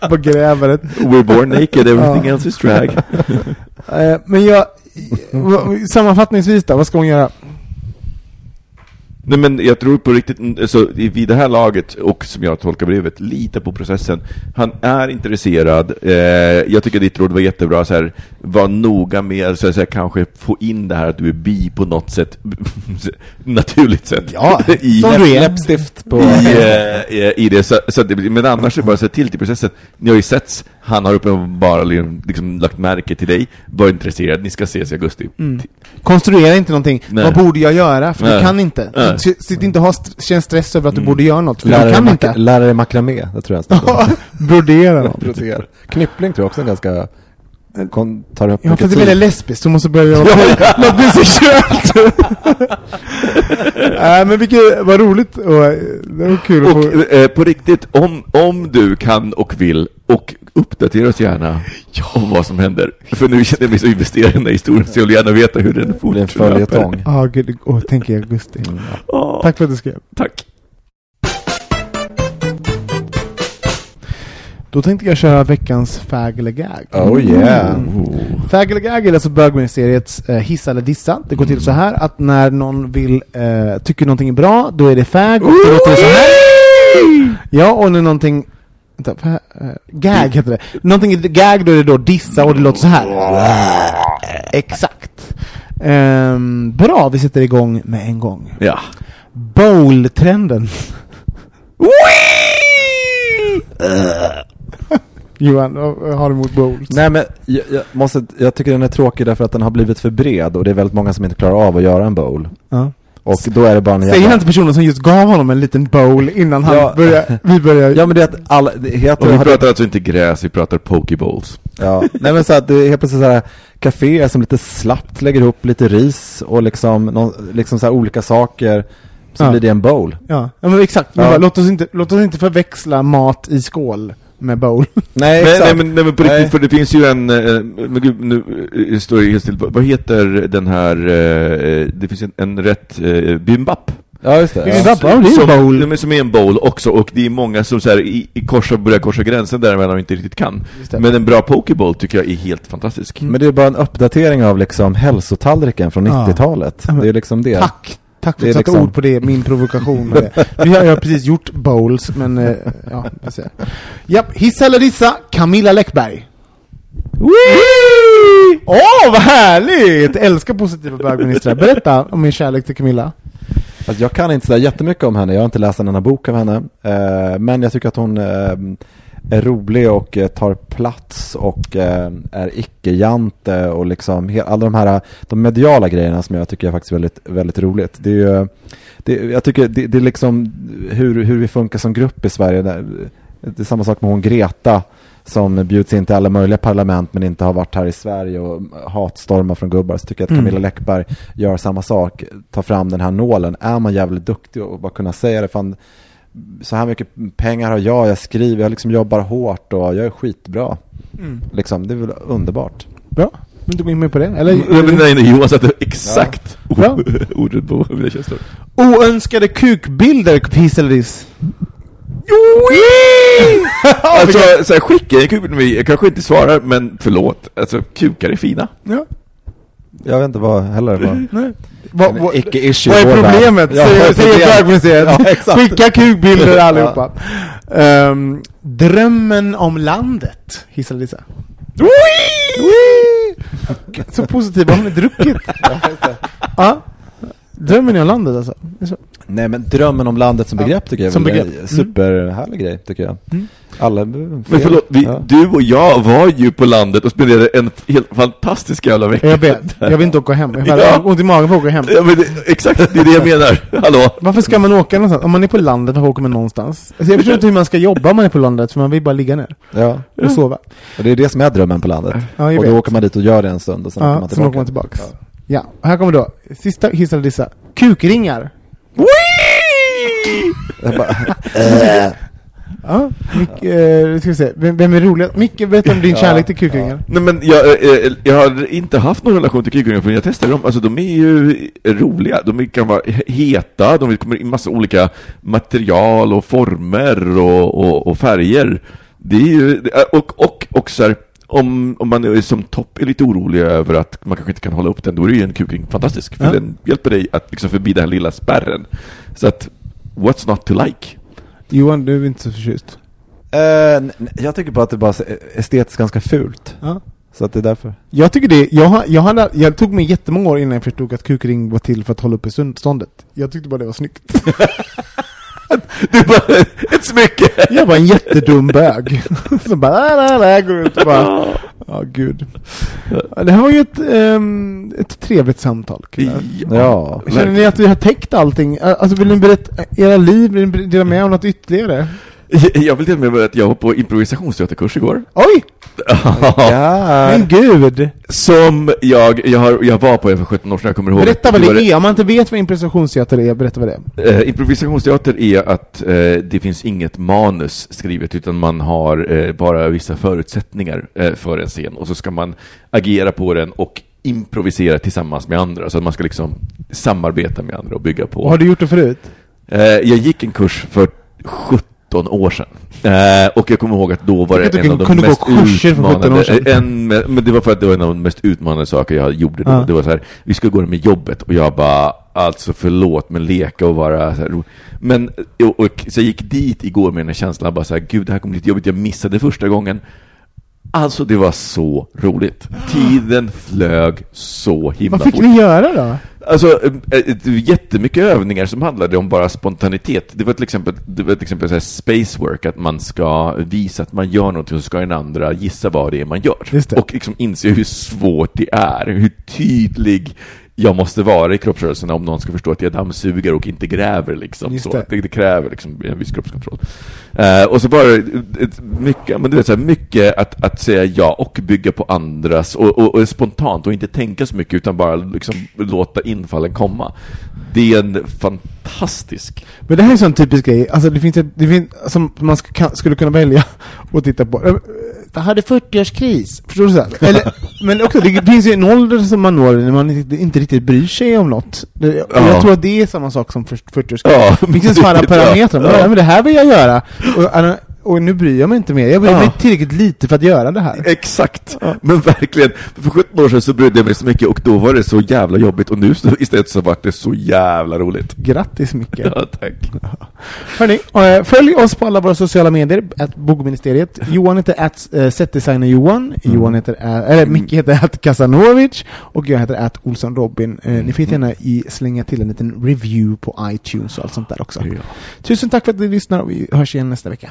Bara gräver ett We're born naked, everything else is drag. Eh, Men jag, sammanfattningsvis då, vad ska hon göra? Nej men jag tror på riktigt, så i- vid det här laget, och som jag tolkar brevet, lita på processen. Han är intresserad, eh, jag tycker ditt råd var jättebra, så här, var noga med, så här, så här, kanske få in det här att du är bi på något sätt, naturligt sätt. Ja, I, som du är. Läppstift på... i, eh, i, det, så, så att det, men annars är det bara se till till processen. Ni har ju setts, han har uppenbarligen liksom lagt märke till dig, var intresserad, ni ska ses i augusti. Konstruera inte någonting, Nej. vad borde jag göra? För Nej. du kan inte. Nej. Sitt inte och st- känn stress över att du Mm. borde göra något, för Lära du kan inte. lära dig makramé, det tror jag. Brodera något. Brodera. Knyppling tror jag också är ganska... Kon, tar upp Ja, för det är väldigt lesbiskt, så måste börja göra något bisexuellt. Nej men vilket, vad roligt och eh, det var kul att få... Och eh, på riktigt, om, om du kan och vill, och uppdatera oss gärna om vad som händer. För nu känner jag mig så investerad i den här historien, så jag vill gärna veta hur den Det blir en fortlöper. följetong. Ja, gud, åh, tänk i augusti. Åh, Tack för att du skrev. Tack. Då tänkte jag köra veckans fag eller gag. Oh yeah. Oh. Fag eller gag är alltså bögministeriets eh, hissa eller dissa. Det går till så här att när någon vill, eh, tycker någonting är bra, då är det fag och då låter det så här. Ja, och när någonting Vänta, eh, gag heter det. Någonting är gag, då är det då dissa och det låter så här. Exakt. Ehm, bra, vi sätter igång med en gång. Ja. Bowl-trenden. Johan, vad vad har du emot bowls? Nej men jag, jag, måste, jag tycker den är tråkig därför att den har blivit för bred och det är väldigt många som inte klarar av att göra en bowl. Ja. Och då är det bara en Säger han till personen som just gav honom en liten bowl innan han Ja. började, vi började... Ja men det är att alla, det heter... Och vi pratar alltså inte gräs, vi pratar pokeballs. Ja, nej men så att det är helt plötsligt så här kaféer som lite slappt lägger ihop lite ris och liksom, någon, liksom så här olika saker. Så Ja. blir det en bowl. Ja, ja men exakt. Men Ja. bara, låt, oss inte, låt oss inte förväxla mat i skål med bowl. Nej, exakt. nej, men, nej men på riktigt, Nej. för det finns ju en, eh, men gud, nu eh, står det helt still, vad heter den här, eh, det finns en, en rätt, bimbap, Ja, just det. Ja. Bowl. Som, som är en bowl också, och det är många som så här, i, i korsa, börjar korsa gränsen däremellan och inte riktigt kan. Men en bra pokebowl tycker jag är helt fantastisk. Men det är bara en uppdatering av liksom hälsotallriken från Ja. 90-talet. Det är liksom det. Tack! Tack för att du satte liksom- ord på det, min provokation med det. Vi har, jag precis gjort bowls, men eh, ja, vi ser. Japp, hissa eller dissa, Camilla Läckberg. Åh, oh, vad härligt! Älskar positiva bögministrar. Berätta om min kärlek till Camilla. Alltså jag kan inte säga jättemycket om henne, jag har inte läst en enda bok av henne. Eh, men jag tycker att hon eh, är rolig och eh, tar plats och eh, är icke-jante och liksom alla de här de mediala grejerna som jag tycker är faktiskt väldigt, väldigt roligt. Det är ju, det, jag tycker det, det är liksom hur, hur vi funkar som grupp i Sverige. Det är samma sak med hon Greta som bjuds in till alla möjliga parlament men inte har varit här i Sverige och hatstormar från gubbar. Så tycker jag att Mm. Camilla Läckberg gör samma sak, tar fram den här nålen. Är man jävligt duktig och bara kunna säga det, fan så här mycket pengar har jag, jag skriver, jag liksom jobbar hårt och jag är skitbra. Mm. Liksom, det är väl underbart. Bra. Vill du in med på det? Eller? Nej, men nej, nej, Johan satte exakt Ja. ordet på mina känslor. Oönskade kukbilder, hiss eller diss? Alltså, så här, skicka en kuk till mig, jag kanske inte svarar, men förlåt. Alltså, kukar är fina. Ja. Jag vet inte vad heller vad... Nej. Vad, vad, Icke-issue vad är problemet? Ja, säger bögmuseet. Ja, exakt. Skicka kukbilder allihopa. Ehm, drömmen om landet, hiss eller dissa? Whee! Så positiv, har ni druckit? Ja. Drömmen om landet alltså? Nej men drömmen om landet som Ja, begrepp tycker jag som är en superhärlig grej tycker jag. Mm. Alla... Men förlåt, vi, Ja. du och jag var ju på landet och spenderade en helt fantastisk jävla vecka. Jag vet, jag vill inte åka hem. Jag har Ja. ont i magen för att åka hem. Ja, men det, exakt, det är det jag menar. Hallå? Varför ska man åka någonstans? Om man är på landet, varför åker man någonstans? Alltså jag förstår inte hur man ska jobba om man är på landet, för man vill bara ligga ner Ja, och sova. och det är det som är drömmen på landet. Ja, jag och då vet. åker man dit och gör det en stund och sen åker Ja, man sen tillbaka. åker man tillbaks. Ja, här kommer då, sista hiss eller dissa. Kukringar. Jag bara, Ja, Mick, eh, ska vi se. Vem, vem är roligast? Micke, berätta om din kärlek till kukringar. Nej men jag, eh, jag har inte haft någon relation till kukringar förrän jag testade dem. Alltså de är ju roliga. De kan vara heta, de kommer i massa olika material och former och, och, och färger. Det är ju, och, och, och så här, om, om man är som topp är lite orolig över att man kanske inte kan hålla upp den, då är ju en kukring fantastisk. För Ja. den hjälper dig att liksom förbi den här lilla spärren. Så att, what's not to like? Johan, du är inte så förtjust. n- jag tycker bara att det bara är estetiskt ganska fult. Ja. Så att det är därför. Jag tycker det, jag, jag, hade, jag tog mig jättemånga år innan jag förstod att kukring var till för att hålla uppe stånd- ståndet. Jag tyckte bara det var snyggt. Är bara ett smycke! Jag var en jättedum bög. Som bara, la, la, la, går ut och bara, ja gud. Ja, Det här var ju ett, ehm, ett trevligt samtal killar. Ja. Känner ni att vi har täckt allting? Alltså vill ni berätta era liv? Vill ni dela med er om något ytterligare? Jag vill dela med mig att jag var på improvisationsteaterkurs igår. Oj! Ja. Men gud! Som jag, jag, har, jag var på för 17 år sedan, jag kommer ihåg. Berätta vad det är, om man inte vet vad improvisationsteater är, berätta vad det är. Eh, improvisationsteater är att eh, det finns inget manus skrivet, utan man har eh, bara vissa förutsättningar eh, för en scen, och så ska man agera på den och improvisera tillsammans med andra, så att man ska liksom samarbeta med andra och bygga på. Och har du gjort det förut? Eh, jag gick en kurs för 17 år sedan. Eh, och jag kommer ihåg att då var det en av de mest 17 utmanande... En, men det var för att det var en av de mest utmanande saker jag gjorde då. Ja. Det var så här, vi skulle gå med jobbet och jag bara, alltså förlåt, men leka och vara så här, Men, och, och, så jag gick dit igår med den här känslan, bara så här, gud det här kommer bli lite jobbigt, jag missade första gången. Alltså det var så roligt. Tiden flög så himla Vad fick fort. ni göra då? Alltså, eh, eh, jättemycket övningar som handlade om bara spontanitet. Det var till exempel, det var till exempel så här space work, att man ska visa att man gör någonting, så ska den andra gissa vad det är man gör. Och liksom inse hur svårt det är, hur tydlig jag måste vara i kroppsrörelserna om någon ska förstå att jag dammsuger och inte gräver liksom. Så. det. Det, det kräver liksom en viss kroppskontroll. Eh, och så bara ett, mycket, men du vet, så här, mycket att, att säga ja och bygga på andras och, och, och spontant och inte tänka så mycket utan bara liksom låta infallen komma. Det är en fantastisk Men det här är en sån typisk grej, alltså det finns ett, det finns, som man ska, kan, skulle kunna välja att titta på. Jag hade 40-årskris. Förstår du? Så här? Eller, men också, det finns ju en ålder som man når när man inte, inte riktigt bryr sig om något. Det, och Ja. Jag tror att det är samma sak som 40-årskris. Ja, det finns sådana parametrar. Ja. Ja. Men det här vill jag göra. Och, alltså, och nu bryr jag mig inte mer. Jag bryr mig Ja. tillräckligt lite för att göra det här. Exakt, men verkligen. För 17 år sedan så brydde jag mig så mycket och då var det så jävla jobbigt och nu så istället så vart det så jävla roligt. Grattis Micke. Ja, tack. Hörni, eh, följ oss på alla våra sociala medier, att Bogministeriet. Johan heter att uh, setdesigner Johan, Johan heter, eller Micke heter att Kasanovic, och jag heter att Olsson Robin. Eh, ni får gärna i, slänga till en liten review på iTunes och allt sånt där också. Ja. Tusen tack för att ni lyssnar och vi hörs igen nästa vecka.